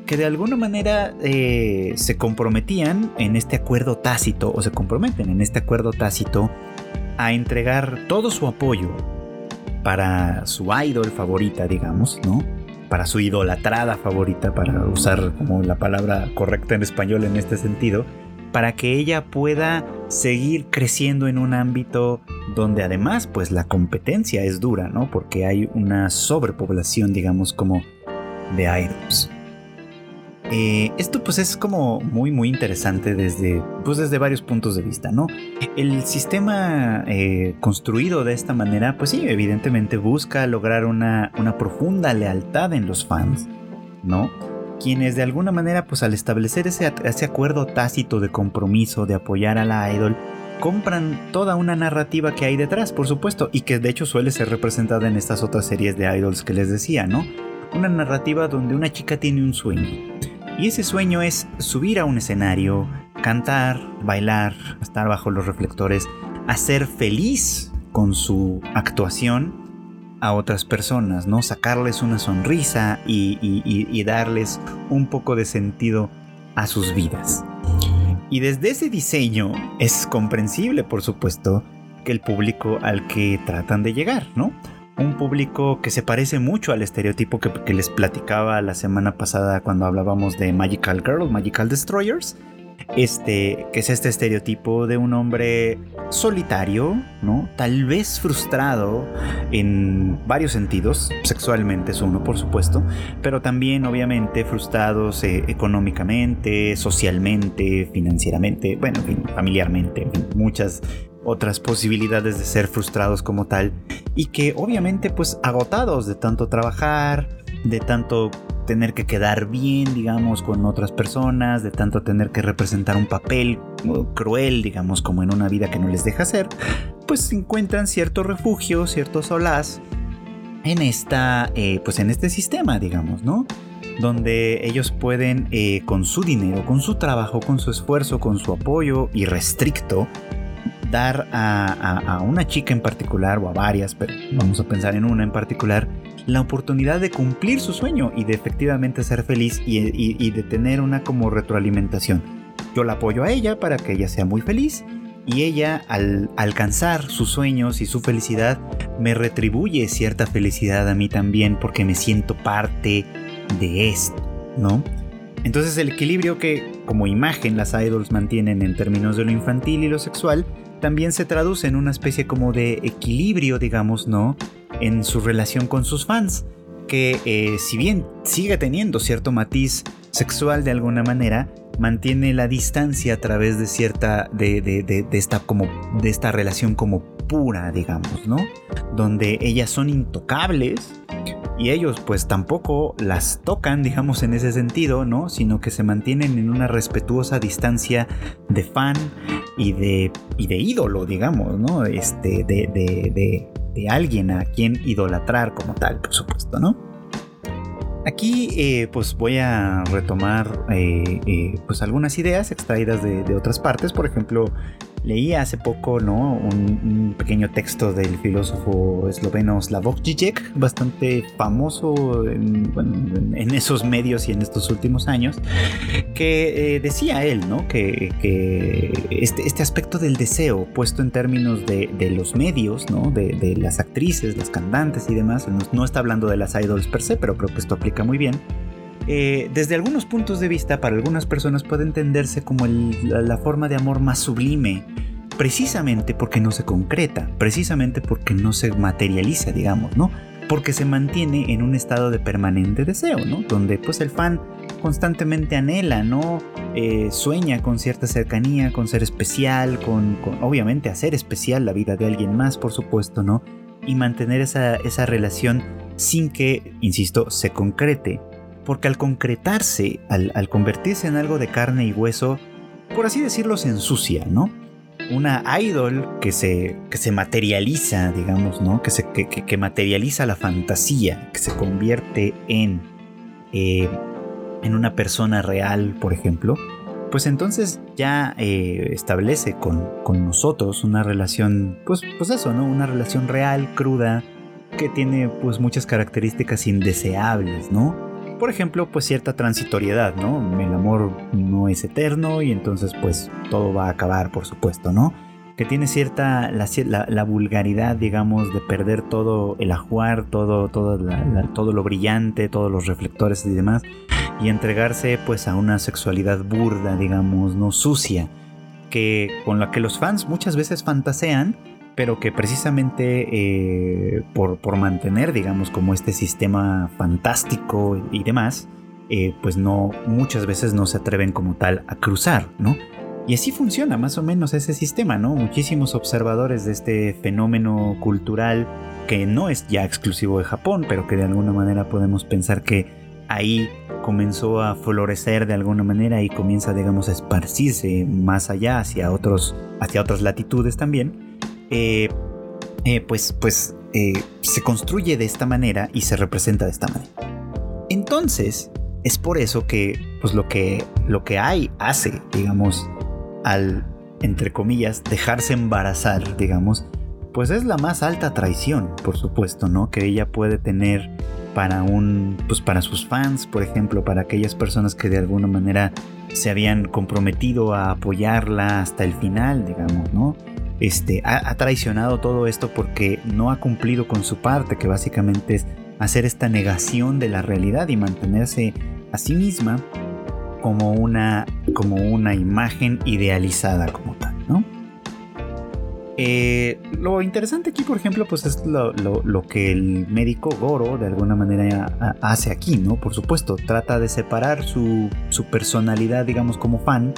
Speaker 1: que de alguna manera eh, se comprometían en este acuerdo tácito o se comprometen en este acuerdo tácito a entregar todo su apoyo para su idol favorita, digamos, ¿no? Para su idolatrada favorita, para usar como la palabra correcta en español en este sentido, para que ella pueda seguir creciendo en un ámbito donde además pues la competencia es dura, ¿no? Porque hay una sobrepoblación, digamos, como de idols. Eh, esto pues es como muy muy interesante desde, pues desde varios puntos de vista, ¿no? El sistema eh, construido de esta manera, pues sí, evidentemente busca lograr una, una profunda lealtad en los fans, ¿no? Quienes de alguna manera, pues al establecer ese, ese acuerdo tácito de compromiso, de apoyar a la idol, compran toda una narrativa que hay detrás, por supuesto, y que de hecho suele ser representada en estas otras series de idols que les decía, ¿no? Una narrativa donde una chica tiene un sueño y ese sueño es subir a un escenario, cantar, bailar, estar bajo los reflectores, hacer feliz con su actuación a otras personas, ¿no? Sacarles una sonrisa y, darles un poco de sentido a sus vidas. Y desde ese diseño es comprensible, por supuesto, que el público al que tratan de llegar, ¿no? Un público que se parece mucho al estereotipo que, les platicaba la semana pasada cuando hablábamos de Magical Girl, Magical Destroyers. Este, que es este estereotipo de un hombre solitario, ¿no? Tal vez frustrado en varios sentidos, sexualmente es uno, por supuesto, pero también obviamente frustrados económicamente, socialmente, financieramente, bueno, familiarmente, muchas otras posibilidades de ser frustrados como tal y que obviamente pues agotados de tanto trabajar, de tanto tener que quedar bien, digamos, con otras personas, de tanto tener que representar un papel uh, cruel, digamos, como en una vida que no les deja ser, pues encuentran cierto refugio, cierto solaz en esta, eh, pues en este sistema, digamos, ¿no? donde ellos pueden eh, con su dinero, con su trabajo, con su esfuerzo, con su apoyo irrestricto, dar a, una chica en particular o a varias, pero vamos a pensar en una en particular, la oportunidad de cumplir su sueño y de efectivamente ser feliz y, de tener una como retroalimentación. Yo la apoyo a ella para que ella sea muy feliz y ella al alcanzar sus sueños y su felicidad me retribuye cierta felicidad a mí también porque me siento parte de esto, ¿no? Entonces el equilibrio que como imagen las idols mantienen en términos de lo infantil y lo sexual también se traduce en una especie como de equilibrio, digamos, ¿no? En su relación con sus fans, que eh, si bien sigue teniendo cierto matiz sexual de alguna manera, mantiene la distancia a través de cierta, de, de, esta, como, de esta relación como pura, digamos, ¿no? Donde ellas son intocables, y ellos pues tampoco las tocan, digamos, en ese sentido, ¿no? Sino que se mantienen en una respetuosa distancia de fan y de, y de ídolo, digamos, ¿no? Este, de, de, de, alguien a quien idolatrar como tal, por supuesto, ¿no? Aquí eh, pues voy a retomar eh, eh, pues algunas ideas extraídas de, otras partes. Por ejemplo, Leí hace poco ¿no? Un, pequeño texto del filósofo esloveno Slavoj Žižek, bastante famoso en, esos medios y en estos últimos años, que eh, decía él ¿no? que, este, este, aspecto del deseo puesto en términos de, los medios, ¿no? de, las actrices, las cantantes y demás, no está hablando de las idols per se, pero creo que esto aplica muy bien eh, desde algunos puntos de vista, para algunas personas puede entenderse como la, forma de amor más sublime, precisamente porque no se concreta, precisamente porque no se materializa, digamos, ¿no? Porque se mantiene en un estado de permanente deseo, ¿no? Donde pues el fan constantemente anhela, ¿no? Eh, sueña con cierta cercanía, con ser especial, con, obviamente hacer especial la vida de alguien más, por supuesto, ¿no? Y mantener esa, esa relación sin que, insisto, se concrete porque al concretarse, al, convertirse en algo de carne y hueso, por así decirlo, se ensucia, ¿no? Una idol que se, que se materializa, digamos, ¿no? Que, se, que, materializa la fantasía, que se convierte en, eh, en una persona real, por ejemplo, pues entonces ya eh, establece con, con, nosotros una relación, pues, pues eso, ¿no? Una relación real, cruda, que tiene pues muchas características indeseables, ¿no? Por ejemplo, pues cierta transitoriedad, ¿no? El amor no es eterno y entonces pues todo va a acabar, por supuesto, ¿no? Que tiene cierta, la, vulgaridad, digamos, de perder todo el ajuar, todo, todo, todo lo brillante, todos los reflectores y demás, y entregarse pues a una sexualidad burda, digamos, no sucia, que con la que los fans muchas veces fantasean, pero que precisamente eh, por, mantener, digamos, como este sistema fantástico y demás, eh, pues no, muchas veces no se atreven como tal a cruzar, ¿no? Y así funciona más o menos ese sistema, ¿no? Muchísimos observadores de este fenómeno cultural que no es ya exclusivo de Japón, pero que de alguna manera podemos pensar que ahí comenzó a florecer de alguna manera y comienza, digamos, a esparcirse más allá hacia, otros, hacia otras latitudes también eh, eh, pues, pues eh, se construye de esta manera y se representa de esta manera. Entonces, es por eso que, pues lo que, lo que hay hace, digamos, al, entre comillas, dejarse embarazar, digamos, pues es la más alta traición, por supuesto, ¿no? Que ella puede tener para un, pues para sus fans, por ejemplo, para aquellas personas que de alguna manera se habían comprometido a apoyarla hasta el final, digamos, ¿no? Este, ha, traicionado todo esto porque no ha cumplido con su parte, que básicamente es hacer esta negación de la realidad y mantenerse a sí misma como una, como una imagen idealizada como tal, ¿no? Eh, lo interesante aquí, por ejemplo, pues es lo, que el médico Goro de alguna manera hace aquí, ¿no? Por supuesto, trata de separar su, su personalidad, digamos, como fan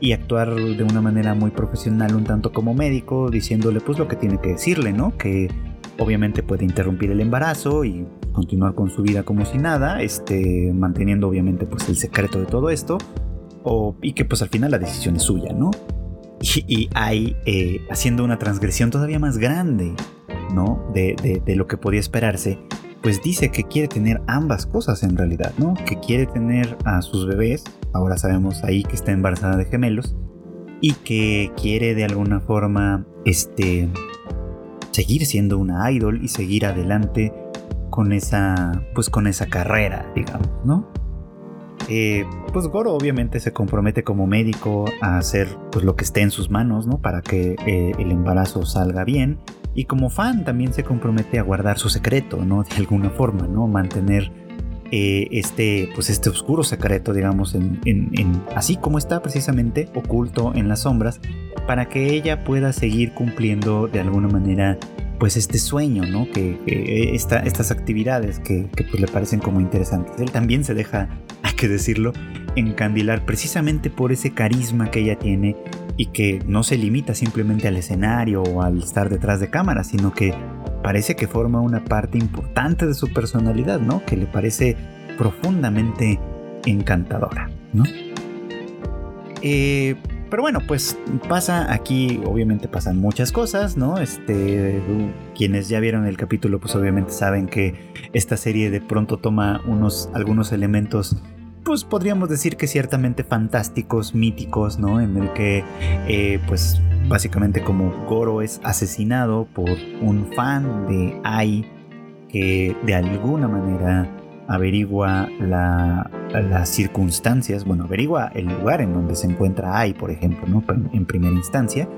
Speaker 1: y actuar de una manera muy profesional un tanto como médico, diciéndole pues lo que tiene que decirle, ¿no? Que obviamente puede interrumpir el embarazo y continuar con su vida como si nada, este, manteniendo obviamente pues el secreto de todo esto, o, y que pues al final la decisión es suya, ¿no? Y, hay, eh, haciendo una transgresión todavía más grande, ¿no? De, de lo que podía esperarse, pues dice que quiere tener ambas cosas en realidad, ¿no? Que quiere tener a sus bebés, ahora sabemos ahí que está embarazada de gemelos, y que quiere de alguna forma, este, seguir siendo una idol y seguir adelante con esa, pues con esa carrera, digamos, ¿no? Eh, pues Goro obviamente se compromete como médico a hacer pues lo que esté en sus manos, ¿no? Para que eh, el embarazo salga bien. Y como fan también se compromete a guardar su secreto, ¿no? De alguna forma, ¿no? Mantener eh, este, pues este oscuro secreto, digamos, en, así como está precisamente oculto en las sombras, para que ella pueda seguir cumpliendo de alguna manera pues este sueño, ¿no? Que, estas actividades que, pues le parecen como interesantes. Él también se deja, *laughs* hay que decirlo, encandilar precisamente por ese carisma que ella tiene y que no se limita simplemente al escenario o al estar detrás de cámara, sino que parece que forma una parte importante de su personalidad, ¿no? Que le parece profundamente encantadora, ¿no? Eh, pero bueno, pues pasa aquí, obviamente pasan muchas cosas, ¿no? Este, quienes ya vieron el capítulo, pues obviamente saben que esta serie de pronto toma unos, algunos elementos pues podríamos decir que ciertamente fantásticos, míticos, ¿no? En el que, eh, pues básicamente como Goro es asesinado por un fan de Ai que de alguna manera averigua las circunstancias, bueno, averigua el lugar en donde se encuentra Ai, por ejemplo, ¿no? En primera instancia,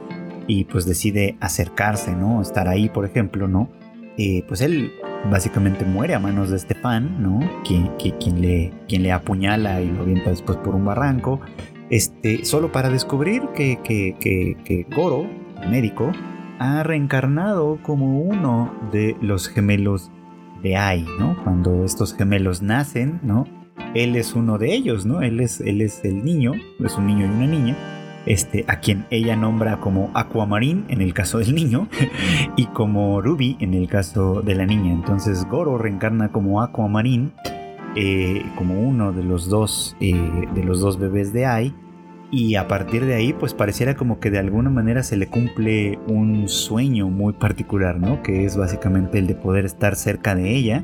Speaker 1: y pues decide acercarse, ¿no? Estar ahí, por ejemplo, ¿no? Eh, pues él básicamente muere a manos de este fan, ¿no? Quien, le, apuñala y lo avienta después por un barranco, este, solo para descubrir que, que, que Goro, médico, ha reencarnado como uno de los gemelos de Ai, ¿no? Cuando estos gemelos nacen, ¿no? Él es uno de ellos, ¿no? Él es, él es el niño, es un niño y una niña, este, a quien ella nombra como Aquamarine en el caso del niño *laughs* y como Ruby en el caso de la niña. Entonces Goro reencarna como Aquamarine, eh, como uno de los dos, eh, de los dos bebés de Ai y a partir de ahí pues pareciera como que de alguna manera se le cumple un sueño muy particular, ¿no? Que es básicamente el de poder estar cerca de ella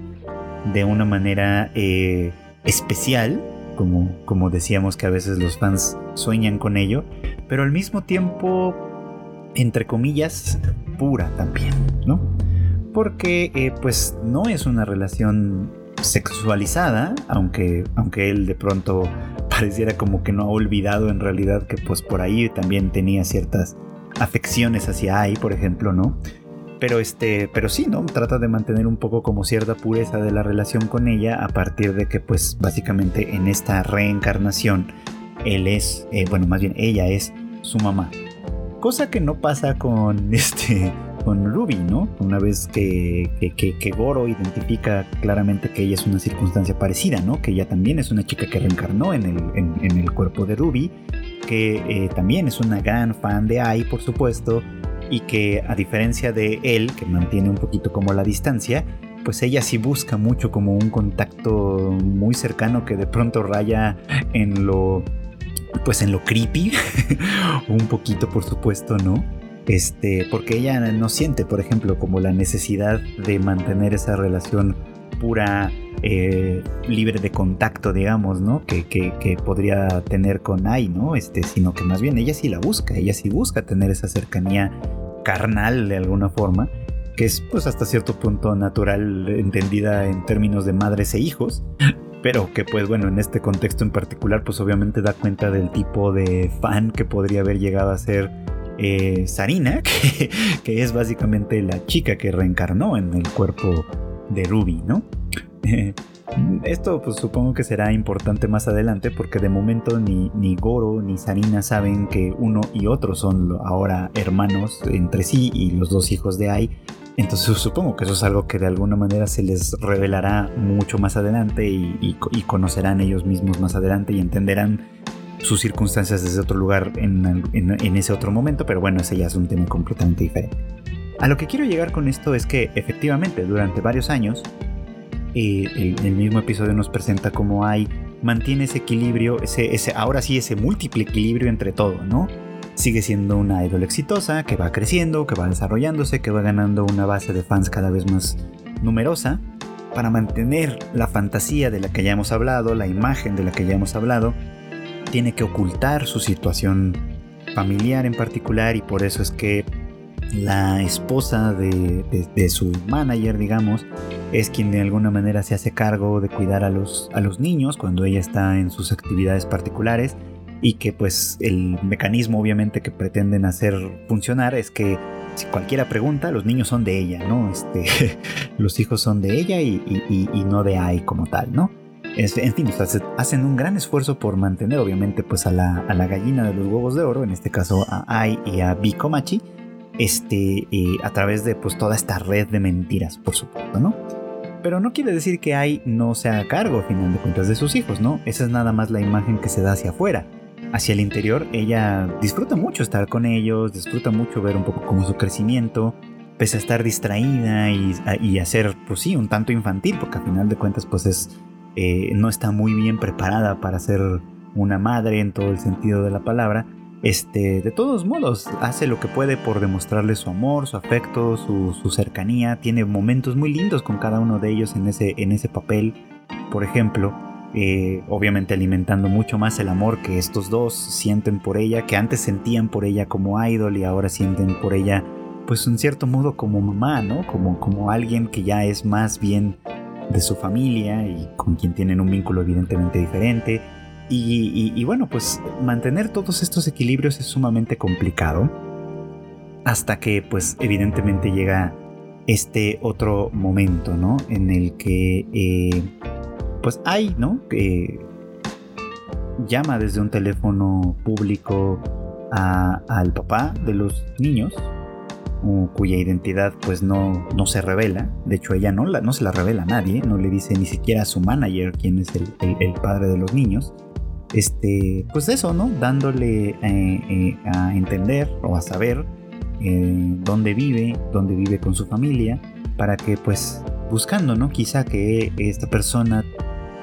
Speaker 1: de una manera eh, especial, como, como decíamos que a veces los fans sueñan con ello, pero al mismo tiempo, entre comillas, pura también, ¿no? Porque eh, pues no es una relación sexualizada, aunque, aunque él de pronto *laughs* pareciera como que no ha olvidado en realidad que pues por ahí también tenía ciertas afecciones hacia Ai, por ejemplo, ¿no? Pero este, pero sí, ¿no? Trata de mantener un poco como cierta pureza de la relación con ella a partir de que pues básicamente en esta reencarnación él es, eh, bueno, más bien ella es su mamá. Cosa que no pasa con *laughs* este con Ruby, ¿no? Una vez que, que, Goro identifica claramente que ella es una circunstancia parecida, ¿no? Que ella también es una chica que reencarnó en el, en, el cuerpo de Ruby, que eh, también es una gran fan de Ai, por supuesto, y que a diferencia de él, que mantiene un poquito como la distancia, pues ella sí busca mucho como un contacto muy cercano que de pronto raya en lo pues en lo creepy *laughs* un poquito por supuesto no este, porque ella no siente, por ejemplo, como la necesidad de mantener esa relación pura, eh, libre de contacto, digamos, ¿no? Que, podría tener con Ai, ¿no? Este, sino que más bien ella sí la busca, ella sí busca tener esa cercanía carnal de alguna forma, que es pues hasta cierto punto natural entendida en términos de madres e hijos, pero que pues bueno, en este contexto en particular pues obviamente da cuenta del tipo de fan que podría haber llegado a ser eh, Sarina, *laughs* que, es básicamente la chica que reencarnó en el cuerpo de Ruby, ¿no? esto pues supongo que será importante más adelante porque de momento ni, ni Goro ni Sarina saben que uno y otro son ahora hermanos entre sí y los dos hijos de Ai. Entonces supongo que eso es algo que de alguna manera se les revelará mucho más adelante y conocerán ellos mismos más adelante y entenderán sus circunstancias desde otro lugar en, ese otro momento, pero bueno, ese ya es un tema completamente diferente. A lo que quiero llegar con esto es que efectivamente durante varios años eh, el, mismo episodio nos presenta cómo hay mantiene ese equilibrio, ese, ese, ahora sí ese múltiple equilibrio entre todo, ¿no? Sigue siendo una idol exitosa, que va creciendo, que va desarrollándose, que va ganando una base de fans cada vez más numerosa, para mantener la fantasía de la que ya hemos hablado, la imagen de la que ya hemos hablado, tiene que ocultar su situación familiar en particular y por eso es que la esposa de, su manager, digamos, es quien de alguna manera se hace cargo de cuidar a los, a los niños cuando ella está en sus actividades particulares y que pues el mecanismo obviamente que pretenden hacer funcionar es que si cualquiera pregunta, los niños son de ella, ¿no? Este, *laughs* los hijos son de ella y, no de AI como tal, ¿no? en fin, hacen un gran esfuerzo por mantener obviamente pues a la, a la, gallina de los huevos de oro, en este caso a Ai y a Bikomachi, este, eh, a través de pues toda esta red de mentiras, por supuesto, ¿no? Pero no quiere decir que Ai no se haga cargo, a final de cuentas, de sus hijos, ¿no? Esa es nada más la imagen que se da hacia afuera. Hacia el interior, ella disfruta mucho estar con ellos, disfruta mucho ver un poco como su crecimiento, pese a estar distraída y, y hacer, pues sí, un tanto infantil, porque a final de cuentas, pues es, eh, no está muy bien preparada para ser una madre en todo el sentido de la palabra este, de todos modos, hace lo que puede por demostrarle su amor, su afecto, su, cercanía. Tiene momentos muy lindos con cada uno de ellos en ese, en ese papel. Por ejemplo, eh, obviamente alimentando mucho más el amor que estos dos sienten por ella, que antes sentían por ella como idol y ahora sienten por ella, pues en cierto modo como mamá, ¿no? Como, como alguien que ya es más bien de su familia y con quien tienen un vínculo evidentemente diferente y, bueno, pues mantener todos estos equilibrios es sumamente complicado. Hasta que pues evidentemente llega este otro momento, ¿no? En el que eh, pues hay, ¿no? Que llama desde un teléfono público al papá de los niños, cuya identidad pues no, no se revela. De hecho, ella no, la, no se la revela a nadie, no le dice ni siquiera a su manager quién es el padre de los niños este, pues eso, ¿no? Dándole eh, eh, a entender o a saber eh, dónde vive, dónde vive con su familia, para que pues buscando, ¿no? Quizá que esta persona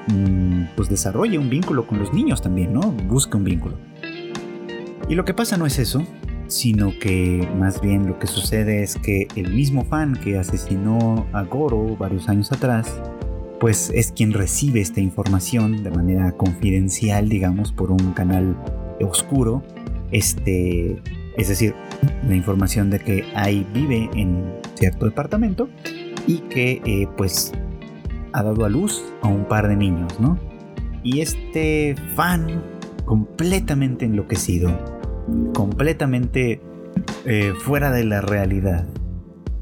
Speaker 1: mm, pues desarrolle un vínculo con los niños también, ¿no? Busque un vínculo. Y lo que pasa no es eso, sino que más bien lo que sucede es que el mismo fan que asesinó a Goro varios años atrás, pues es quien recibe esta información de manera confidencial, digamos, por un canal oscuro. Este, es decir, la información de que Ai vive en cierto departamento y que eh, pues ha dado a luz a un par de niños, ¿no? Y este fan completamente enloquecido, completamente eh, fuera de la realidad,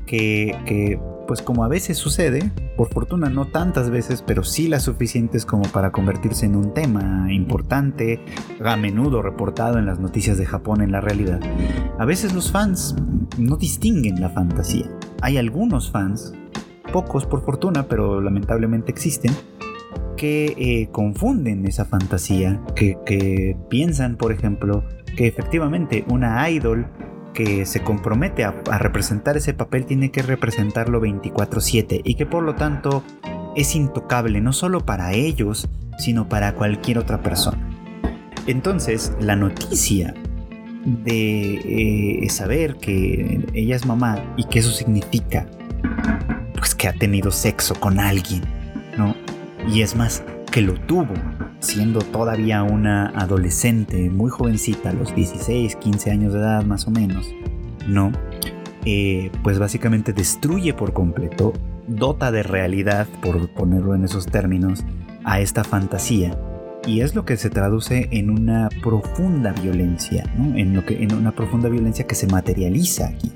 Speaker 1: que, que pues como a veces sucede, por fortuna no tantas veces, pero sí las suficientes como para convertirse en un tema importante, a menudo reportado en las noticias de Japón en la realidad. A veces los fans no distinguen la fantasía. Hay algunos fans, pocos por fortuna, pero lamentablemente existen, que eh, confunden esa fantasía, que, que piensan, por ejemplo, que efectivamente una idol que se compromete a, representar ese papel tiene que representarlo 24/7 y que por lo tanto es intocable no solo para ellos, sino para cualquier otra persona. Entonces, la noticia de eh, saber que ella es mamá y que eso significa pues que ha tenido sexo con alguien, ¿no? Y es más, que lo tuvo siendo todavía una adolescente muy jovencita, a los 16, 15 años de edad más o menos, ¿no? Eh, pues básicamente destruye por completo, dota de realidad, por ponerlo en esos términos, a esta fantasía. Y es lo que se traduce en una profunda violencia, ¿no? en, lo que, en una profunda violencia que se materializa aquí.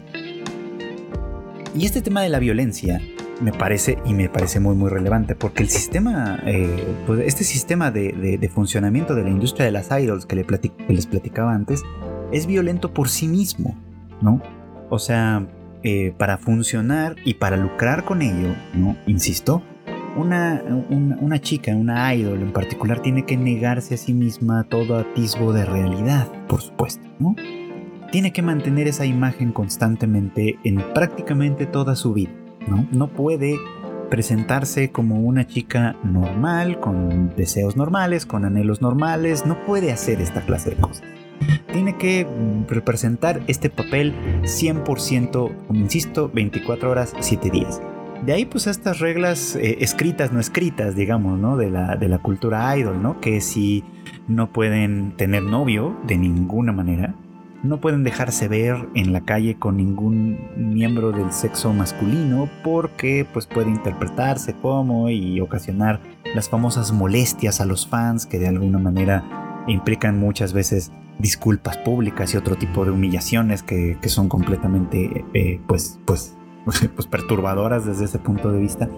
Speaker 1: Y este tema de la violencia me parece y me parece muy muy relevante porque el sistema, eh, pues este sistema de, funcionamiento de la industria de las idols que, les platicaba antes es violento por sí mismo, ¿no? O sea, eh, para funcionar y para lucrar con ello, ¿no? Insisto, una, una, chica, una idol en particular, tiene que negarse a sí misma todo atisbo de realidad, por supuesto, ¿no? Tiene que mantener esa imagen constantemente en prácticamente toda su vida. ¿No? puede presentarse como una chica normal, con deseos normales, con anhelos normales, no puede hacer esta clase de cosas. Tiene que representar este papel 100%, como insisto, 24 horas, 7 días. De ahí pues estas reglas eh, escritas, no escritas, digamos, ¿no? De la, de la cultura idol, ¿no? Que si no pueden tener novio de ninguna manera, no pueden dejarse ver en la calle con ningún miembro del sexo masculino porque pues puede interpretarse como y ocasionar las famosas molestias a los fans que de alguna manera implican muchas veces disculpas públicas y otro tipo de humillaciones que, son completamente eh, pues, *laughs* pues, pues perturbadoras desde ese punto de vista.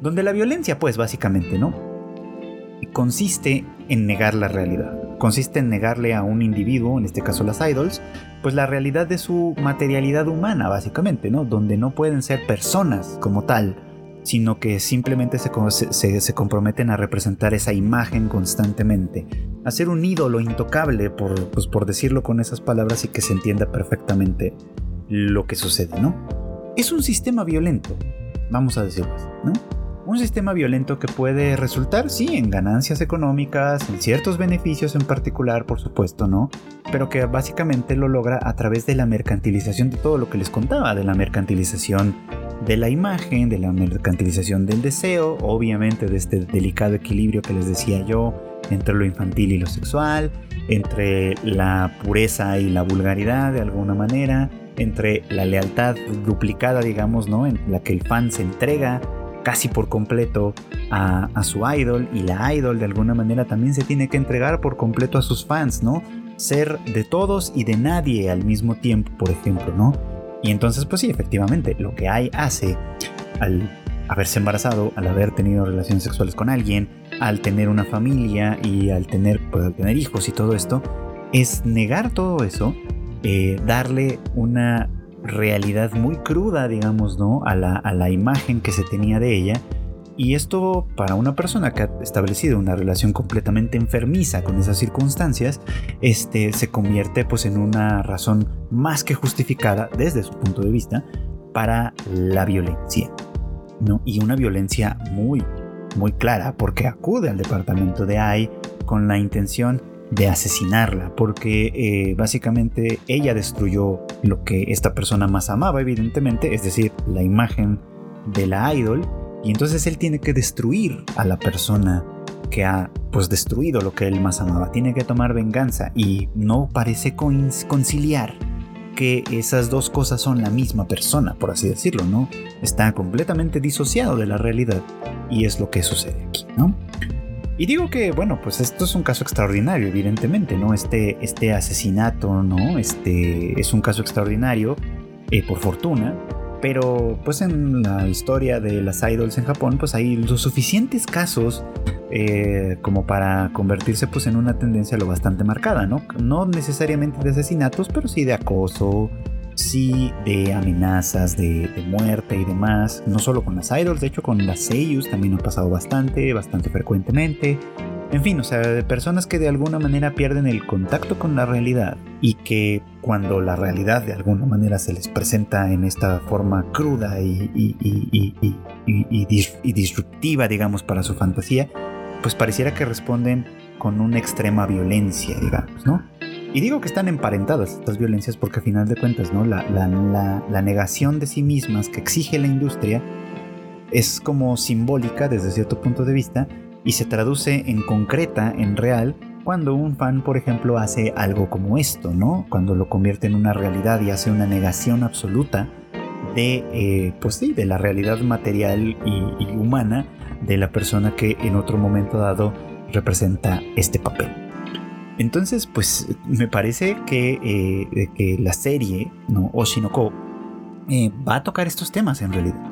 Speaker 1: Donde la violencia pues básicamente, ¿no? Consiste en negar la realidad consiste en negarle a un individuo, en este caso las idols, pues la realidad de su materialidad humana, básicamente, ¿no? Donde no pueden ser personas como tal, sino que simplemente se, se, comprometen a representar esa imagen constantemente, a ser un ídolo intocable, por, pues por decirlo con esas palabras y que se entienda perfectamente lo que sucede, ¿no? Es un sistema violento, vamos a decirlo ¿no? Un sistema violento que puede resultar, sí, en ganancias económicas, en ciertos beneficios en particular, por supuesto, ¿no? Pero que básicamente lo logra a través de la mercantilización de todo lo que les contaba, de la mercantilización de la imagen, de la mercantilización del deseo, obviamente de este delicado equilibrio que les decía yo entre lo infantil y lo sexual, entre la pureza y la vulgaridad de alguna manera, entre la lealtad duplicada, digamos, ¿no? En la que el fan se entrega casi por completo a, su idol y la idol de alguna manera también se tiene que entregar por completo a sus fans, ¿no? Ser de todos y de nadie al mismo tiempo, por ejemplo, ¿no? Y entonces, pues sí, efectivamente, lo que hay hace al haberse embarazado, al haber tenido relaciones sexuales con alguien, al tener una familia y al tener, pues, al tener hijos y todo esto, es negar todo eso, eh, darle una realidad muy cruda, digamos, ¿no? A la, a la imagen que se tenía de ella. Y esto para una persona que ha establecido una relación completamente enfermiza con esas circunstancias, este, se convierte pues en una razón más que justificada desde su punto de vista para la violencia. ¿no? Y una violencia muy, muy clara porque acude al departamento de AI con la intención de asesinarla, porque eh, básicamente ella destruyó lo que esta persona más amaba, evidentemente, es decir, la imagen de la idol, y entonces él tiene que destruir a la persona que ha pues destruido lo que él más amaba, tiene que tomar venganza y no parece conciliar que esas dos cosas son la misma persona, por así decirlo, ¿no? Está completamente disociado de la realidad y es lo que sucede aquí, ¿no? Y digo que, bueno, pues esto es un caso extraordinario, evidentemente, ¿no? Este, este asesinato, ¿no? Este es un caso extraordinario, eh, por fortuna, pero pues en la historia de las idols en Japón, pues hay los suficientes casos eh, como para convertirse pues en una tendencia lo bastante marcada, ¿no? No necesariamente de asesinatos, pero sí de acoso, sí de amenazas de, muerte y demás, no solo con las idols, de hecho con las seiyus también ha pasado bastante, bastante frecuentemente. En fin, o sea, de personas que de alguna manera pierden el contacto con la realidad y que cuando la realidad de alguna manera se les presenta en esta forma cruda y, y disruptiva, digamos, para su fantasía, pues pareciera que responden con una extrema violencia, digamos, ¿no? Y digo que están emparentadas estas violencias porque a final de cuentas, ¿no? La, negación de sí mismas que exige la industria es como simbólica desde cierto punto de vista y se traduce en concreta, en real, cuando un fan, por ejemplo, hace algo como esto, ¿no? Cuando lo convierte en una realidad y hace una negación absoluta de, eh, pues sí, de la realidad material y humana de la persona que en otro momento dado representa este papel. Entonces, pues me parece que, eh, que la serie, ¿no? Oshinoko, eh, va a tocar estos temas en realidad.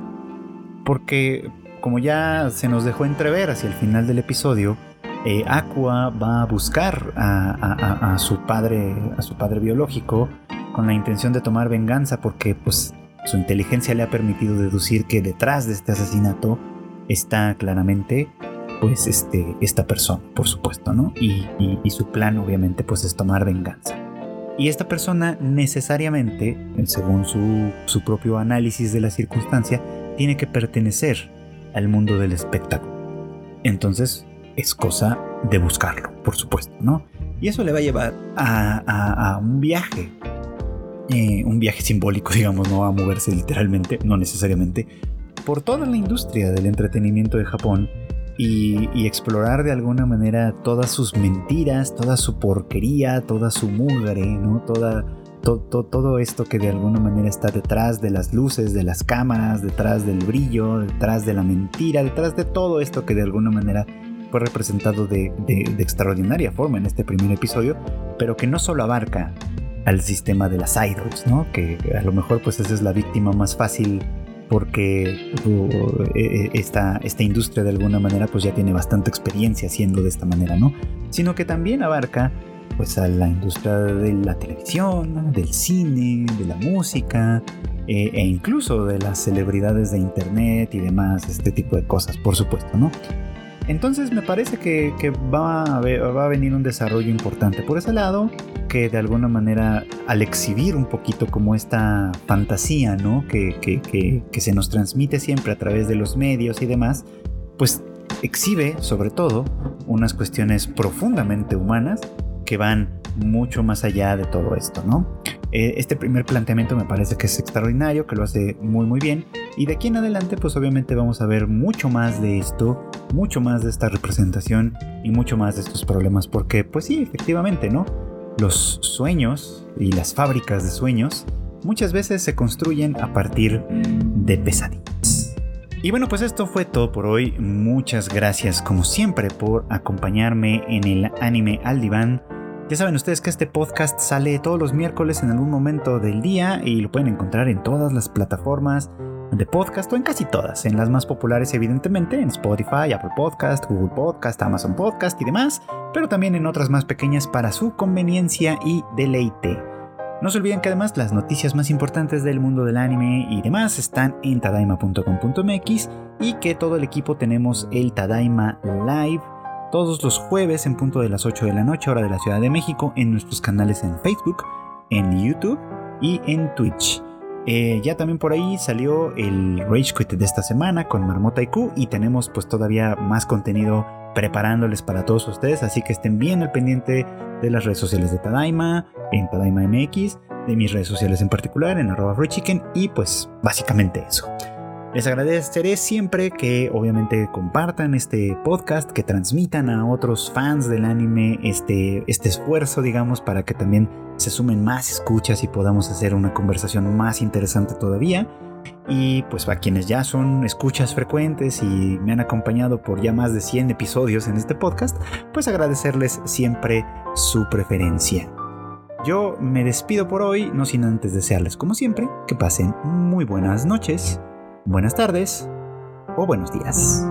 Speaker 1: Porque, como ya se nos dejó entrever hacia el final del episodio, eh, Aqua va a buscar a, su padre, a su padre biológico, con la intención de tomar venganza, porque pues su inteligencia le ha permitido deducir que detrás de este asesinato está claramente pues este, esta persona, por supuesto, ¿no? Y, su plan obviamente pues es tomar venganza. Y esta persona necesariamente, según su, su propio análisis de la circunstancia, tiene que pertenecer al mundo del espectáculo. Entonces es cosa de buscarlo, por supuesto, ¿no? Y eso le va a llevar a, un viaje. Eh, un viaje simbólico, *laughs* digamos, no a moverse literalmente, no necesariamente, por toda la industria del entretenimiento de Japón y, explorar de alguna manera todas sus mentiras, toda su porquería, toda su mugre, ¿no? Toda, todo esto que de alguna manera está detrás de las luces, de las cámaras, detrás del brillo, detrás de la mentira, detrás de todo esto que de alguna manera fue representado de, extraordinaria forma en este primer episodio, pero que no solo abarca al sistema de las idols, ¿no? Que a lo mejor pues esa es la víctima más fácil porque uh, e, e, esta, esta industria de alguna manera pues ya tiene bastante experiencia haciendo de esta manera, ¿no? Sino que también abarca pues a la industria de la televisión, del cine, de la música eh, e incluso de las celebridades de internet y demás, este tipo de cosas, por supuesto, ¿no? Entonces me parece que, va, a venir un desarrollo importante por ese lado, que de alguna manera al exhibir un poquito como esta fantasía, ¿no? Que, se nos transmite siempre a través de los medios y demás, pues exhibe sobre todo unas cuestiones profundamente humanas que van mucho más allá de todo esto, ¿no? Eh, este primer planteamiento me parece que es extraordinario, que lo hace muy muy bien y de aquí en adelante pues obviamente vamos a ver mucho más de esto, mucho más de esta representación y mucho más de estos problemas porque pues sí, efectivamente, ¿no? Los sueños y las fábricas de sueños muchas veces se construyen a partir de pesadillas. Y bueno, pues esto fue todo por hoy. Muchas gracias como siempre por acompañarme en el anime al diván ya saben ustedes que este podcast sale todos los miércoles en algún momento del día y lo pueden encontrar en todas las plataformas de podcast o en casi todas, en las más populares evidentemente, en Spotify, Apple Podcast, Google Podcast, Amazon Podcast y demás, pero también en otras más pequeñas para su conveniencia y deleite. No se olviden que además las noticias más importantes del mundo del anime y demás están en tadaima.com.mx y que todo el equipo tenemos el Tadaima Live todos los jueves en punto de las 8 de la noche, hora de la Ciudad de México, en nuestros canales en Facebook, en YouTube y en Twitch. Eh, ya también por ahí salió el Rage Quit de esta semana con Marmota IQ y tenemos pues todavía más contenido preparándoles para todos ustedes, así que estén bien al pendiente de las redes sociales de Tadaima, en Tadaima MX, de mis redes sociales en particular, en arroba Chicken y pues básicamente eso. Les agradeceré siempre que obviamente compartan este podcast, que transmitan a otros fans del anime este, este esfuerzo, digamos, para que también se sumen más escuchas y podamos hacer una conversación más interesante todavía. Y pues a quienes ya son escuchas frecuentes y me han acompañado por ya más de 100 episodios en este podcast, pues agradecerles siempre su preferencia. Yo me despido por hoy, no sin antes desearles como siempre que pasen muy buenas noches buenas tardes o buenos días.